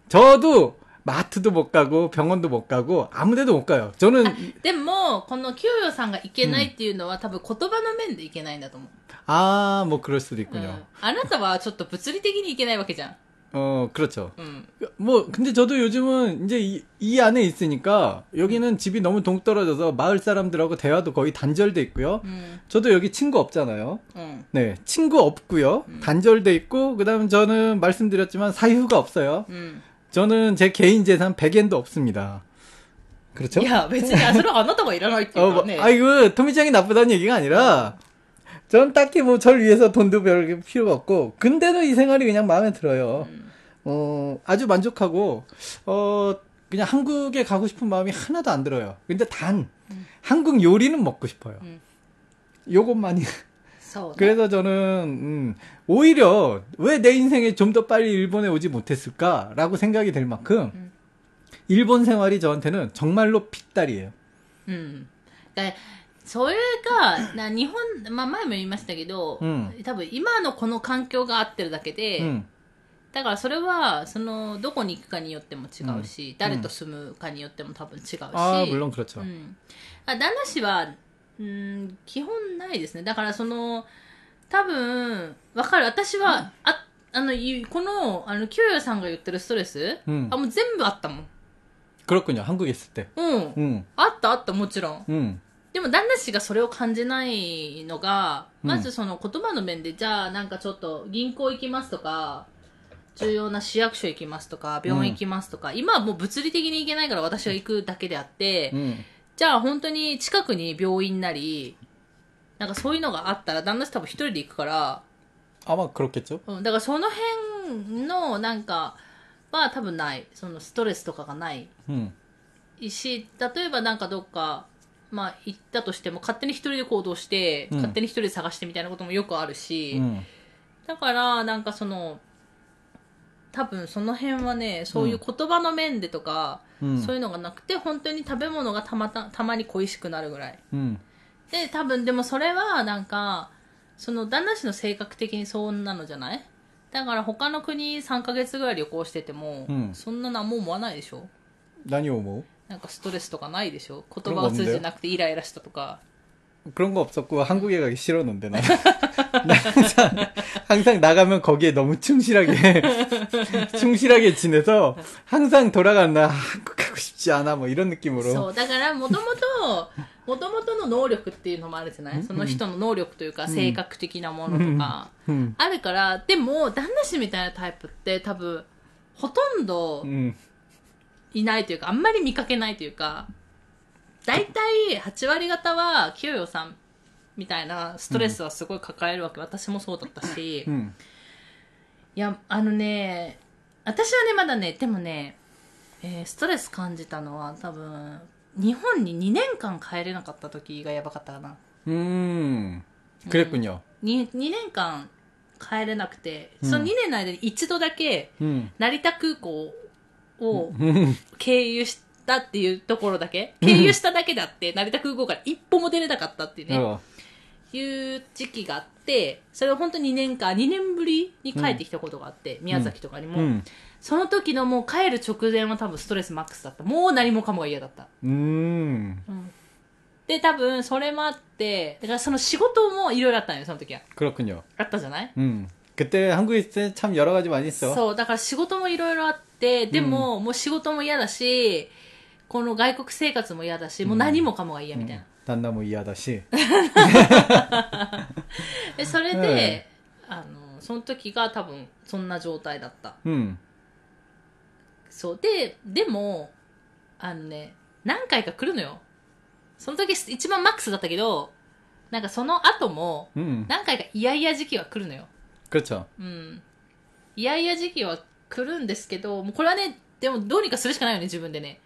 저도 마트도 못 가고 병원도 못 가고 아무데도 못 가요. 저는 でも、この清代さんがいけないっていうのは、多分言葉の面でいけないんだと思う。 아 뭐 그럴 수도 うん 있군요. あなたはちょっと物理的にいけないわけじゃん。 어, 그렇죠. 음. 뭐, 근데 저도 요즘은 이제 이, 이 안에 있으니까 여기는 음. 집이 너무 동떨어져서 마을 사람들하고 대화도 거의 단절돼 있고요. 음. 저도 여기 친구 없잖아요. 어. 네, 친구 없고요. 음. 단절돼 있고, 그 다음 저는 말씀드렸지만 사유가 없어요. 음. 저는 제 개인 재산 100엔도 없습니다. 그렇죠? 야, 왜지? 야수를 안 하다가 일어나 있지. 어, 뭐, 네. 아, 이거 토미짱이 나쁘다는 얘기가 아니라, 전 딱히 뭐절 위해서 돈도 벌 필요가 없고 근데도 이 생활이 그냥 마음에 들어요. 음. 어 아주 만족하고 어 그냥 한국에 가고 싶은 마음이 하나도 안 들어요. 근데 단 음. 한국 요리는 먹고 싶어요. 음. 요것만이. 그래서 저는 음, 오히려 왜 내 인생에 좀 더 빨리 일본에 오지 못했을까라고 생각이 될 만큼 음. 일본 생활이 저한테는 정말로 핏달이에요. 음. 네. それが、な日本、まあ前も言いましたけど、うん多分今のこの環境が合ってるだけで、 음, だからそれはそのどこに行くかによっても違うし、誰と住むかによっても多分違うし、 아 물론 그렇죠. うん、あ旦那氏は、うん、基本ないですねだからその多分わかる私は、ああのゆこのあのキュウヨさんが言ってるストレス、 음. あもう全部あったもん 그렇군요. 한국에 있을 때. うん、 음. あったあったもちろん 음. でも旦那氏がそれを感じないのが、まずその言葉の面で、じゃあなんかちょっと銀行行きますとか、重要な市役所行きますとか、病院行きますとか、うん、今はもう物理的に行けないから私は行くだけであって、うん、じゃあ本当に近くに病院なり、なんかそういうのがあったら旦那氏多分一人で行くから。あ、まあ、黒血よ。うん。だからその辺のなんかは多分ない。そのストレスとかがない。うん。し、例えばなんかどっか、まあ、行ったとしても勝手に一人で行動して、うん、勝手に一人で探してみたいなこともよくあるし、うん、だからなんかその多分その辺はねそういう言葉の面でとか、うん、そういうのがなくて本当に食べ物がたまたたまに恋しくなるぐらい、で多分でもそれはなんかその旦那氏の性格的にそうなのじゃない？だから他の国3か月ぐらい旅行してても、そんな何も思わないでしょ？何を思う？なんかストレスとかないでしょ言葉を通じなくてイライラしたとか 그런 거 없었고 한국에 가기 싫었는데 나. 나 <laughs> 항상 항상 나가면 거기에 너무 충실하게 <laughs> 충실하게 지내서 항상 돌아가는 나 아, 한국 가고 싶지 않아 뭐 이런 そ 느낌으로. うだからもともともともとの能力っていうのもあるじゃないその人の能力というか性格的なものとか 음. あるからでも旦那氏みたいなタイプって多分ほとんど 음. いないというか、あんまり見かけないというか、大体8割方は清洋さんみたいなストレスはすごい抱えるわけ、うん、私もそうだったし、うん、いやあのね私はねまだねでもね、えー、ストレス感じたのは多分日本に2年間帰れなかった時がやばかったかな。うん。クレップには、うん、2, 2年間帰れなくて、その2年の間に一度だけ成田空港を 음. 経由したっていうところだけ、経由しただけであって、成田空港から一歩も出れなかったっていうね、 어. いう時期があって、それを本当に2年間、2年ぶりに帰ってきたことがあって、宮崎とかにも。 음. その時のもう帰る直前は多分ストレスマックスだった。もう何もかもが嫌だった。 음. で、多分それもあって、だからその仕事もいろいろあったのよ、その時は。 그렇군요. あったじゃない 음. 그때 한국에 있을 때 참 여러 가지 많이 있어. そう、だから仕事もいろいろあって、 でも、もう仕事も嫌だし、この外国生活も嫌だし、もう何もかもが嫌みたいな。 단나 뭐 이하다시. <laughs> で、それで、あの、その時が多分そんな状態だった。 음. そう。で、でも、あのね、何回か来るのよ。その時一番マックスだったけど、なんかその後も、 음. 何回か嫌々時期は来るのよ。 그렇죠. うん。嫌々時期は 来るんですけど、もうこれはね、でもどうにかするしかないよね、自分でね。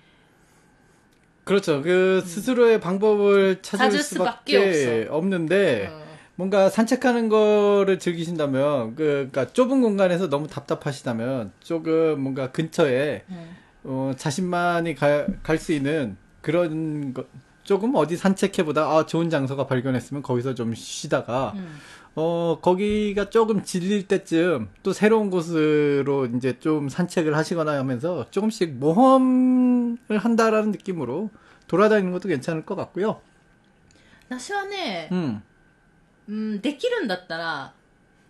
그렇죠. 그 스스로의 방법을 찾을 찾을 수밖에 수밖에 없는데 うん 뭔가 산책하는 거를 즐기신다면 그 그러니까 좁은 공간에서 너무 답답하시다면 조금 뭔가 근처에 うん。 어, 자신만이 갈 수 있는 그런 거 조금 어디 산책해보다 아 좋은 장소가 발견했으면 거기서 좀 쉬다가 うん。 어 거기가 조금 질릴 때쯤 또 새로운 곳으로 이제 좀 산책을 하시거나 하면서 조금씩 모험을 한다라는 느낌으로 돌아다니는 것도 괜찮을 것 같고요. 私はね、 음. うん、できるんだったら、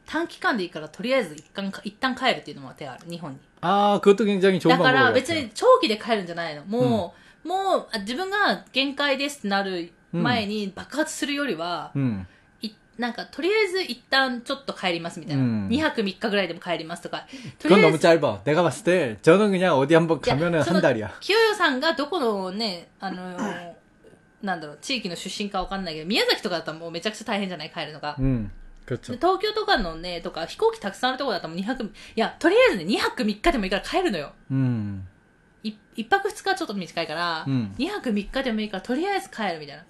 短期間でいいから、とりあえず一旦か、一旦帰るっていうのも手ある、日本に。 아 그것도 굉장히 좋은 だから 방법인 것 別 같아요. に長期で帰るんじゃないの。もう、もう、あ自分が限界ですってなる前に爆発するよりは、 음. い なんか、とりあえず一旦ちょっと帰りますみたいな。うん2泊3日ぐらいでも帰りますとか。とり 그건 あえ 너무 ず、 짧아. 내가 봤을 때 저는 그냥 어디 한번 가면은 その 한 달이야. 清代さんがどこのね、あのー<clears throat> なんだろう、地域の出身かわかんないけど、宮崎とかだったらもうめちゃくちゃ大変じゃない帰るのが。 음. 그렇죠. で東京とかのね、とか飛行機たくさんあるところだったらもう2泊、いや、とりあえずね、2泊3日でもいいから帰るのよ。 음. い一泊二日はちょっと短いから、うん2泊3日でもいいからとりあえず帰るみたいな。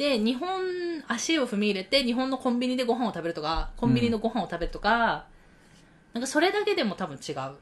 で、日本、足を踏み入れて、日本のコンビニでご飯を食べるとか、コンビニのご飯を食べるとか、なんかそれだけでも多分違う。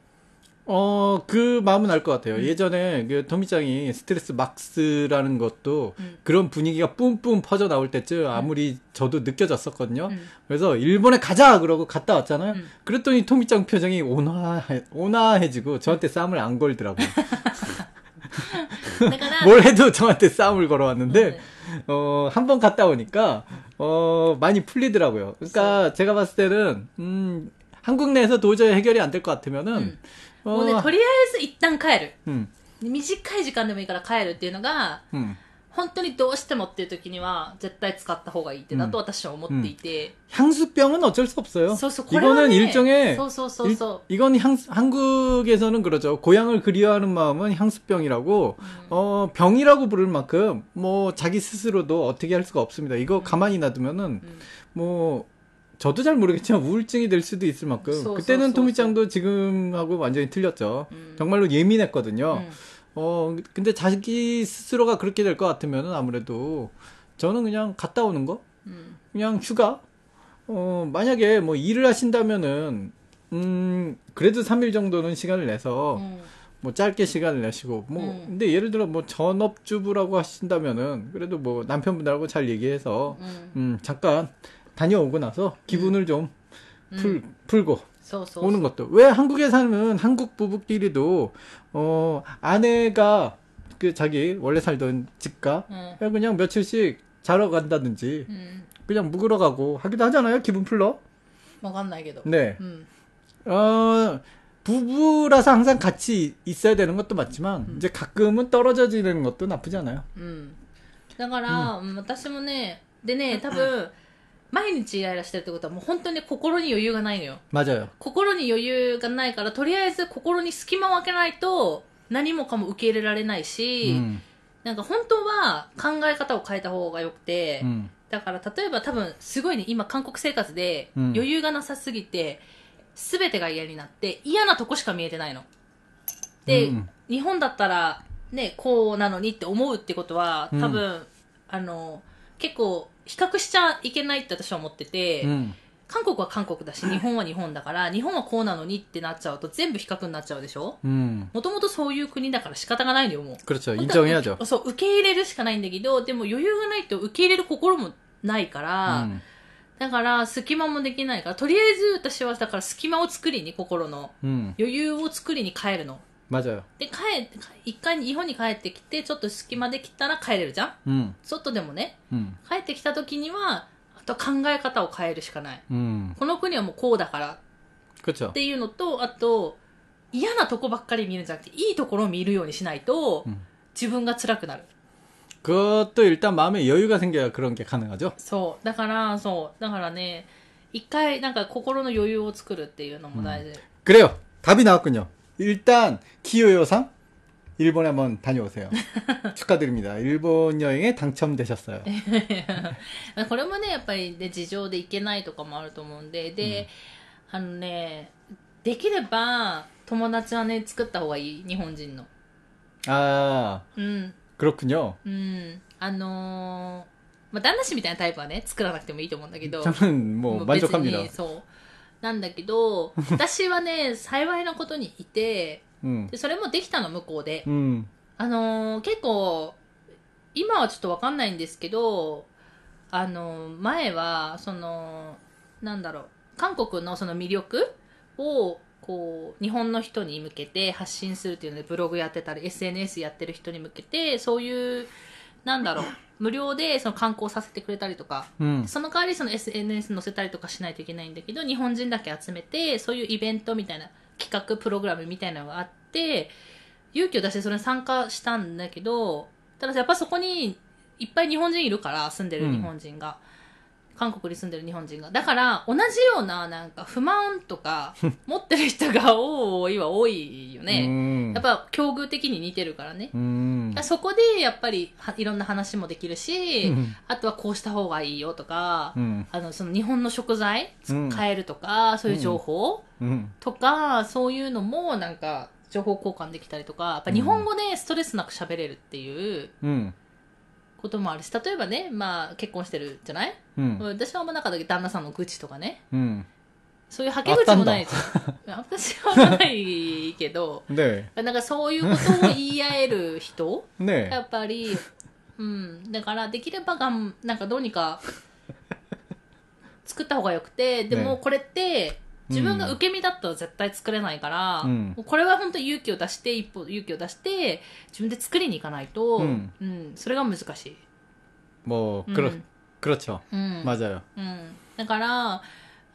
어, 그 마음은 알 것 같아요. 음. 예전에 그 토미짱이 스트레스 막스라는 것도 음. 그런 분위기가 뿜뿜 퍼져 나올 때쯤 아무리 저도 느껴졌었거든요. 음. 그래서 일본에 가자 그러고 갔다 왔잖아요. 음. 그랬더니 토미짱 표정이 온화해, 온화해지고 저한테 싸움을 안 걸더라고요. <laughs> だから、 뭘 해도 저한테 싸움을 걸어왔는데 네. 어, 한 번 갔다 오니까 어, 많이 풀리더라고요. 그러니까 제가 봤을 때는 음, 한국 내에서 도저히 해결이 안 될 것 같으면은 うん 어, もうね、とりあえず一旦帰る。 음, 短い時間でもいいから帰るっていうのが、 음. 本当にどうしてもっていう時には、絶対使った方がいいってだと私は思っていて。 향수병은 어쩔 수 없어요. そうそう、これは、ね、 이거는 일종의 そうそうそうそ 일- 이건 향, 한국에서는 그러죠. 고향을 그리워하는 마음은 향수병이라고 어, 병이라고 부를 만큼 뭐 자기 스스로도 어떻게 할 수가 없습니다. 이거 가만히 놔두면은 う。うん 뭐 저도 잘 모르겠지만 우울증이 될 수도 있을 만큼 소, 소, 그때는 소, 토미짱도 지금하고 완전히 틀렸죠. 음. 정말로 예민했거든요. 어, 근데 자기 스스로가 그렇게 될 것 같으면은 아무래도 저는 그냥 갔다 오는 거? 음. 그냥 휴가? 어, 만약에 뭐 일을 하신다면은, 음, 그래도 3일 정도는 시간을 내서, 음. 뭐 짧게 시간을 내시고, 뭐, 음. 근데 예를 들어 뭐 전업주부라고 하신다면은, 그래도 뭐 남편분하고 잘 얘기해서, 음, 음 잠깐 다녀오고 나서 기분을 음. 좀 풀, 풀고, 오는 것도 왜 한국에 사는 한국 부부끼리도 어 아내가 그 자기 원래 살던 집가 うん。 그냥 며칠씩 자러 간다든지 うん。 그냥 묵으러 가고 하기도 하잖아요 기분 풀러 わかんないけど。 네 うん。 어, 부부라서 항상 같이 있어야 되는 것도 맞지만, 음. 이제 가끔은 떨어져 지내는 것도 나쁘지 않아요. うん。だから、うん私もね、でね、多分、 <clears throat> 毎日イライラしてるってことはもう本当に心に余裕がないのよ。 맞아요. 心に余裕がないから、とりあえず心に隙間を空けないと、何もかも受け入れられないし、 음, なんか本当は考え方を変えた方がよくて、 음, だから例えば多分すごいね、今韓国生活でうん余裕がなさすぎて、すべてが嫌になって嫌なとこしか見えてないの。で、うん日本だったらね、こうなのにって思うってことは、うん多分、あの、 結構比較しちゃいけないって私は思ってて、 음, 韓国は韓国だし、<laughs> 日本は日本だから、日本はこうなのにってなっちゃうと全部比較になっちゃうでしょ 음. もともとそういう国だから仕方がないのよ、もう。 그렇죠. 本当は 인정해야죠. そう、受け入れるしかないんだけど、でも余裕がないと受け入れる心もないから、 음, だから隙間もできないから、とりあえず私はだから隙間を作りに、心の 음, 余裕を作りに帰るの。 맞아요. で、帰って、一回日本に帰ってきて、ちょっと隙間できたら帰れるじゃん 음, 外でもね、 음, 帰ってきた時には、あと考え方を変えるしかない。 음. この国はもうこうだから 그렇죠. っていうのと、あと、嫌なとこばっかり見るんじゃなくて、いいところを見るようにしないと、うん自分が辛くなる。 그것도 일단 마음에 여유가 생겨야 그런 게 가능하죠. そう。だから、そう。だからね、一回、なんか心の余裕を作るっていうのも大事。 그래요. 답이 나왔군요. 일단 기요요상 일본에 한번 다녀오세요. <laughs> 축하드립니다. 일본 여행에 당첨되셨어요. これもね、やっぱり、ね、事情で行けないとかもあると思うんで、で、あのね、できれば、友達はね、作った方がいい。日本人の。 아 うん。 그렇군요. うん。あのーまあ、旦那氏みたいなタイプはね、作らなくてもいいと思うんだけど。 저는 뭐 もう別 만족합니다. にそう。 なんだけど、私はね、幸いなことにいて、 음, でそれもできたの、向こうで。 음, あのー結構、今はちょっとわかんないんですけど、あのー前は、その、なんだろう、韓国のその魅力を、こう、日本の人に向けて発信するっていうので、ブログやってたり、SNS やってる人に向けて、そういう、なんだろう、無料でその観光させてくれたりとか、 음, その代わりその SNS 載せたりとかしないといけないんだけど、日本人だけ集めて、そういうイベントみたいな企画、プログラムみたいなのがあって、勇気を出してそれに参加したんだけど、ただやっぱそこにいっぱい日本人いるから、住んでる日本人が。韓国に住んでる日本人が。だから、同じような、なんか、不満とか、<laughs> 持ってる人が多いは多いよね。やっぱ、境遇的に似てるからね。らそこで、やっぱり、いろんな話もできるし、あとはこうした方がいいよとか、あの、その日本の食材、買えるとか、そういう情報、とか、そういうのも、なんか、情報交換できたりとか、やっぱ日本語でストレスなく喋れるっていう、う、こともあるし例えばね、まあ、結婚してるじゃない、うん、私はあんまなかったけど旦那さんの愚痴とかね、うん、そういうはけ口もないです。<laughs> 私はないけど。<laughs> なんかそういうことを言い合える人、ね、やっぱり、うん、だからできればがんなんかどうにか作った方がよくてでもこれって、自分が受け身だったら絶対作れないから、うんこれは本当に勇気を出して、一歩勇気を出して、自分で作りに行かないと、ううんん。それが難しい。 뭐 うん 그렇 그렇죠. うん。 맞아요. うん。だから、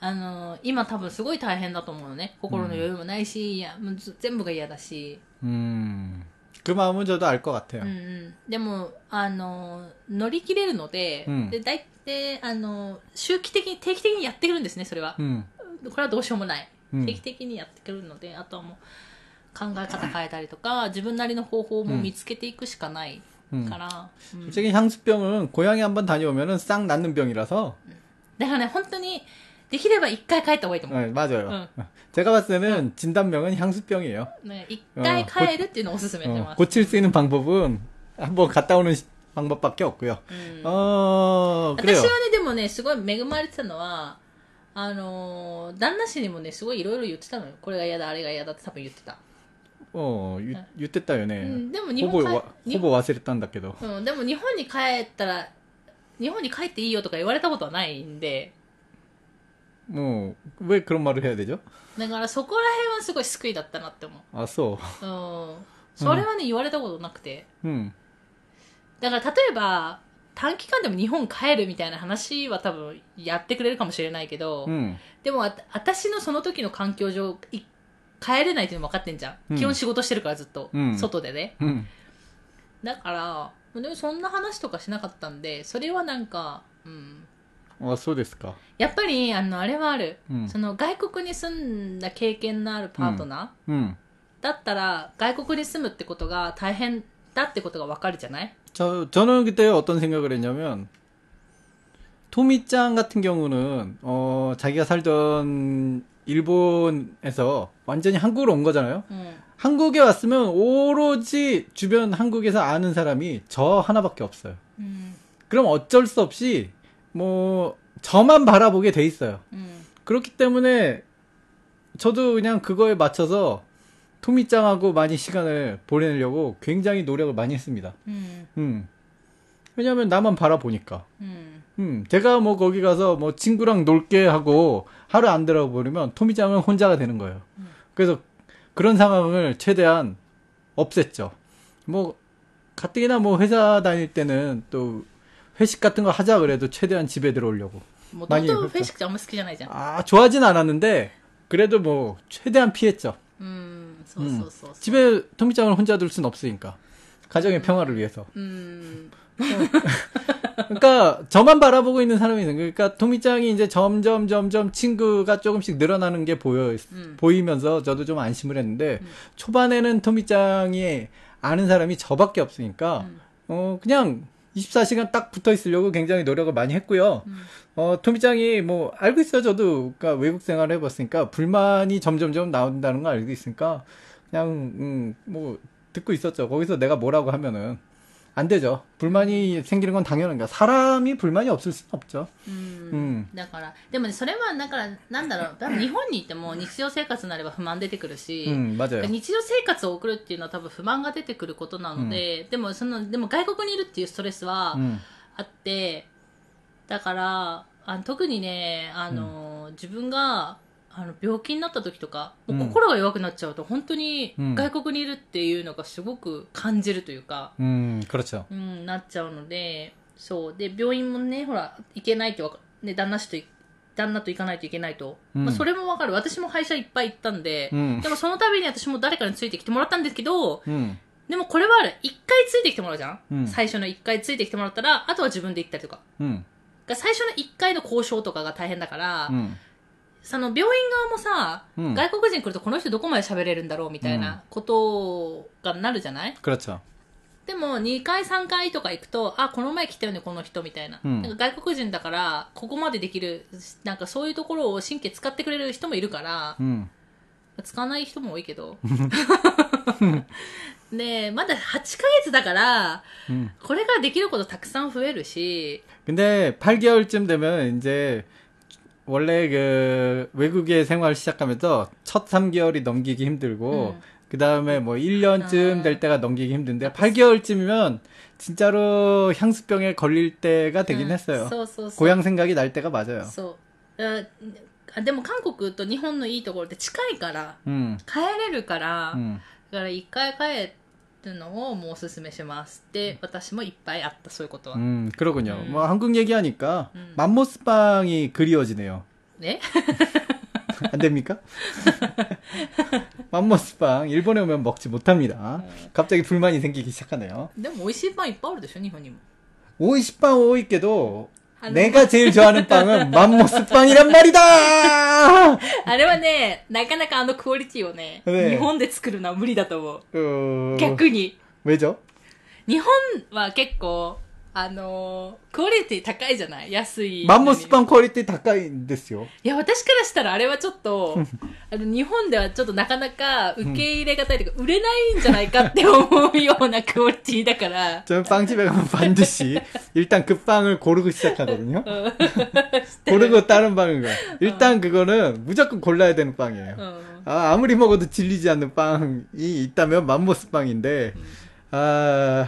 あの、今多分すごい大変だと思うのね。心の余裕もないし、いや、もうず全部が嫌だし。 음. 그 마음은 저도 알 것 う 같아요. んうん。でも、あの、乗り切れるので、うんで、大体、あの、周期的に、定期的にやってくるんですね、それは。 음. これはどうしようもない。うん定期的にやってくるので、あとはもう、考え方変えたりとか、自分なりの方法も見つけていくしかないうんから。うん 솔직히 향수병은 고향에 한번 다녀오면은 싹 낫는 병이라서 だからね、本当に、できれば一回帰った方がいいと思う。 네, 맞아요. 제가 봤을 때는 진단명은 향수병이에요. ね、一回帰るっていうのをおすすめして 어, ます。 고칠 수 있는 방법은 한번 갔다 오는 시- 방법밖에 없고요. うん 어, 私 그래요. はね、でもね、すごい恵まれてたのは、 あのー旦那氏にもねすごいいろいろ言ってたのよ。これが嫌だあれが嫌だって多分言ってた、うん言ってたようね、ん、でも日ほぼ本帰ほぼ忘れたんだけど。うん、でも日本に帰ったら日本に帰っていいよとか言われたことはないんで。もう上黒丸部屋でしょ？だからそこら辺はすごい救いだったなって思う。あそう。うん。それはね、言われたことなくて。うん。だから例えば短期間でも日本帰るみたいな話は多分やってくれるかもしれないけど、うん、でも私のその時の環境上帰れないっていうの分かってんじゃん、うん、基本仕事してるからずっと、うん、外でね、だからでもそんな話とかしなかったんでそれはなんかうん。あそうですか。やっぱりあのあれはある、その外国に住んだ経験のあるパートナー、だったら外国に住むってことが大変 だってことが分かるじゃない 저, 저는 그때 어떤 생각을 했냐면, 토미짱 같은 경우는, 어, 자기가 살던 일본에서 완전히 한국으로 온 거잖아요? うん。 한국에 왔으면 오로지 주변 한국에서 아는 사람이 저 하나밖에 없어요. うん。 그럼 어쩔 수 없이, 뭐, 저만 바라보게 돼 있어요. うん。 그렇기 때문에, 저도 그냥 그거에 맞춰서, 토미짱하고 많이 시간을 보내려고 굉장히 노력을 많이 했습니다. 음. 음. 왜냐하면 나만 바라보니까. 음. 음. 제가 뭐 거기 가서 뭐 친구랑 놀게 하고 하루 안 들어버리면 토미짱은 혼자가 되는 거예요. 음. 그래서 그런 상황을 최대한 없앴죠. 뭐 가뜩이나 뭐 회사 다닐 때는 또 회식 같은 거 하자 그래도 최대한 집에 들어오려고. 뭐 많이 회식 너무 시키잖아 이제. 아 좋아하진 않았는데 그래도 뭐 최대한 피했죠. 음. 음. 집에 통기장을 혼자 둘 순 없으니까. 가정의 음. 평화를 위해서. 음. <laughs> 그러니까 저만 바라보고 있는 사람이 있는 그러니까 토미짱이 이제 점점 점점 친구가 조금씩 늘어나는 게 보여 음. 보이면서 저도 좀 안심을 했는데 음. 초반에는 토미짱이 아는 사람이 저밖에 없으니까 음. 어 그냥 24시간 딱 붙어 있으려고 굉장히 노력을 많이 했고요. 어 토미짱이 뭐 알고 있어요. 저도 그니까, 외국 생활을 해봤으니까 불만이 점점점 나온다는 걸 알고 있으니까 그냥 음, 뭐 듣고 있었죠. 거기서 내가 뭐라고 하면은 안 되죠. 불만이 생기는 건 당연한 거야. 사람이 불만이 없을 수는 없죠. うんうんだから、でもね、それは、だから、なんだろう、多分日本にいても日常生活になれば不満出てくるし、 음, 맞아요. 日常生活を送るっていうのは多分不満が出てくることなので、でもその、でも外国にいるっていうストレスは 음, あって、だから、あの特にね、あの、自分が、 あの病気になった時とか、もう心が弱くなっちゃうと本当に外国にいるっていうのがすごく感じるというか、うん、う、ん、なっちゃうのでそう。で病院もねほら行けないってわか、ね、旦那氏と旦那と行かないといけないと、うん、まあ、それもわかる。私も歯医者いっぱい行ったんで、うん、でもその度に私も誰かについてきてもらったんですけど、うん、でもこれは一回ついてきてもらうじゃん、最初の一回ついてきてもらったらあとは自分で行ったりとか、が最初の一回の交渉とかが大変だから、その病院側もさ、うん外国人来るとこの人どこまで喋れるんだろうみたいなことがなるじゃない 그렇죠. でも、2回、3回とか行くと、あ、この前来たよね、この人、みたいな。うんなんか外国人だから、ここまでできる、なんかそういうところを神経使ってくれる人もいるから、 음, 使わない人も多いけど。<laughs> で、まだ8ヶ月だから、 음. これからできることたくさん増えるし、 근데 8개월쯤 되면 이제 원래 그 외국에 생활 시작하면서 첫 3개월이 넘기기 힘들고 음. 그 다음에 뭐 1년쯤 아. 될 때가 넘기기 힘든데 8개월쯤이면 진짜로 향수병에 걸릴 때가 되긴 うん 했어요. そうそうそう。 고향 생각이 날 때가 맞아요. そう。ああでも韓国と日本のいいところって近いから、 음, 帰れるから、 음. だから一回帰 るのをもうおすすめします。で、私もいっぱいあった、そういうことは。 음, 그러군요. 음. 뭐 한국 얘기하니까 음. 맘모스빵이 그리워지네요. ね <laughs> 안 됩니까? <laughs> 맘모스빵 일본에 오면 먹지 못합니다. 갑자기 불만이 생기기 시작하네요. でも美味しいパンいっぱいあるでしょ、日本にも。 오이시빵 오이께도 아, 내가 제일 좋아하는 <laughs> 빵은 맘모스빵이란 말이다. あ<laughs> れはね、なかなかあのクオリティをね、ね日本で作るのは無理だと思う。 어... 逆に。 왜죠? 日本は結構、 あのークオリティ高いじゃない安い。 맘모스빵 퀄리티 닭가인데스요. いや、私からしたらあれはちょっと、<laughs> あの、日本ではちょっとなかなか受け入れがたいというか、売れないんじゃないかって思うようなクオリティだから。 저는 <laughs> 빵집에 가면 반드시 일단 그 빵을 고르고 시작하거든요. うん。 고르고 다른 빵을 가. 일단 그거는 무조건 골라야 되는 빵이에요. うん。 아, 아무리 먹어도 질리지 않는 빵이 있다면 맘모스 빵인데, 아,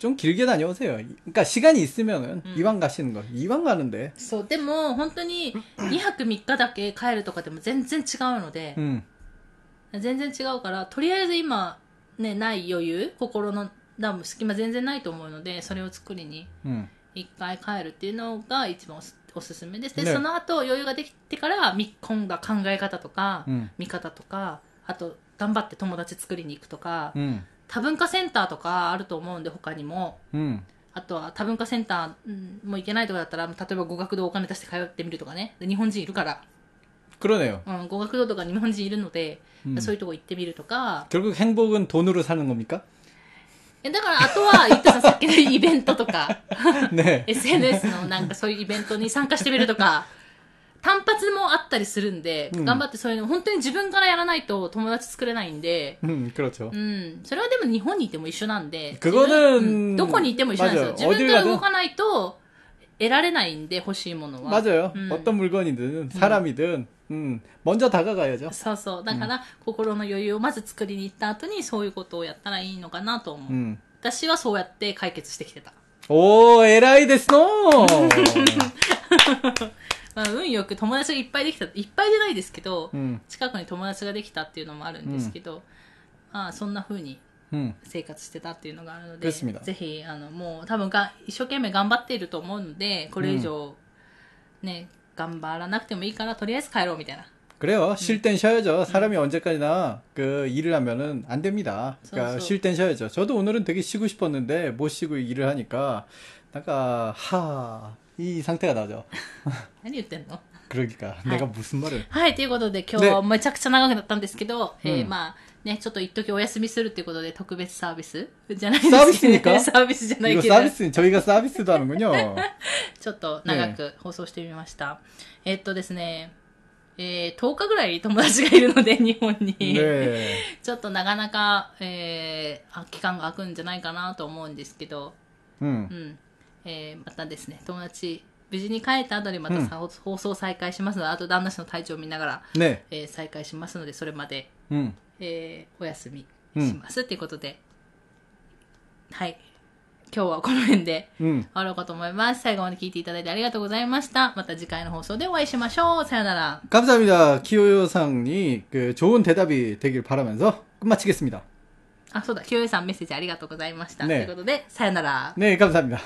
좀 길게 다녀오세요. 그러니까 시간이 있으면은 음. 이왕 가시는 거 이왕 가는데 そう、でも、本当に、2泊3日だけ帰るとかでも全然違うので、 음. 全然違うから、とりあえず今、ね、ない余裕、心の、多分隙間全然ないと思うので、それを作りに 음. 一回帰るっていうのが一番おすおすすめです。で、ねその後余裕ができてから、見込んだ考え方とか、うん見方とか、あと、頑張って友達作りに行くとか、 음. 多文化センターとかあると思うんで、他にも。 음. あとは多文化センターうんもう行けないとかだったら、例えば語学堂お金出して通ってみるとかね。で日本人いるから。 그러네요. うん、語学堂とか日本人いるので、うんそういうとこ行ってみるとか。 결국 행복은 돈으로 사는 겁니까? えだから、あとは、言ったさ、さっきのイベントとか、 <laughs> 네. <laughs> SNS のなんかそういうイベントに参加してみるとか、 単発もあったりするんで、うん頑張ってそういうの、本当に自分からやらないと友達作れないんで、 음, 그렇죠. うん、それはでも日本にいても一緒なんで、 그거는 自分うんどこにいても一緒なんですよ。 맞아요 自分から 어딜 가든 動かないと得られないんで、欲しいものは。 맞아요. 음. 어떤 물건이든 사람이든 음, 먼저 다가가야죠. そうそう。だから、心の余裕をまず作りに行った後に、そういうことをやったらいいのかなと思う。 음. 私はそうやって解決してきてた。 오, 에라이 데스노! まあ、運よく友達がいっぱいできた。いっぱいじゃないですけど、 음, 近くに友達ができたっていうのもあるんですけど、まあそんな風に 음. 生活してたっていうのがあるので、 그렇습니다 ぜひ、あの、もう多分が一生懸命頑張っていると思うので、これ以上、ね、頑張らなくてもいいから、とりあえず帰ろうみたいな。 그래요. 쉴 땐 쉬어야죠. 사람이 언제까지나 그 일을 하면은 안 됩니다. 그러니까 소, 소. 쉴 땐 쉬어야죠. 저도 오늘은 되게 쉬고 싶었는데 못 쉬고 일을 하니까 약간 하, 이 상태가 나죠. <laughs> 何言ってんの 그러니까 네. 내가 무슨 말을 はい、ということで今日はめちゃくちゃ長くなったんですけど、えーうんまあね、ちょっと一時お休みするっていうことで特別サービスじゃないですけど、サービスにか<laughs> サービスじゃない 이거 けど、 서비스 저희가 서비스도 하는군요. <laughs> ちょっと長く放送してみました。えっとですね、えー、10日ぐらい友達がいるので、日本に。 네. ちょっとなかなか、えー、あ期間が空くんじゃないかなと思うんですけど、 음. うん。 えー、またですね、友達、無事に帰った後にまたさ、放送再開しますので、あと旦那氏の体調を見ながら、 네. えー再開しますので、それまで、 음. えーお休みしますっていうことで、はい。今日はこの辺で 음. 終わろうかと思います。最後まで聞いていただいてありがとうございました。また次回の放送でお会いしましょう。さよなら。 감사합니다. 키오요상이 그 좋은 대답이 되길 바라면서 끝마치겠습니다. あ、そうだ、清江さんメッセージありがとうございました。ねということで、さよなら。 네, 감사합니다.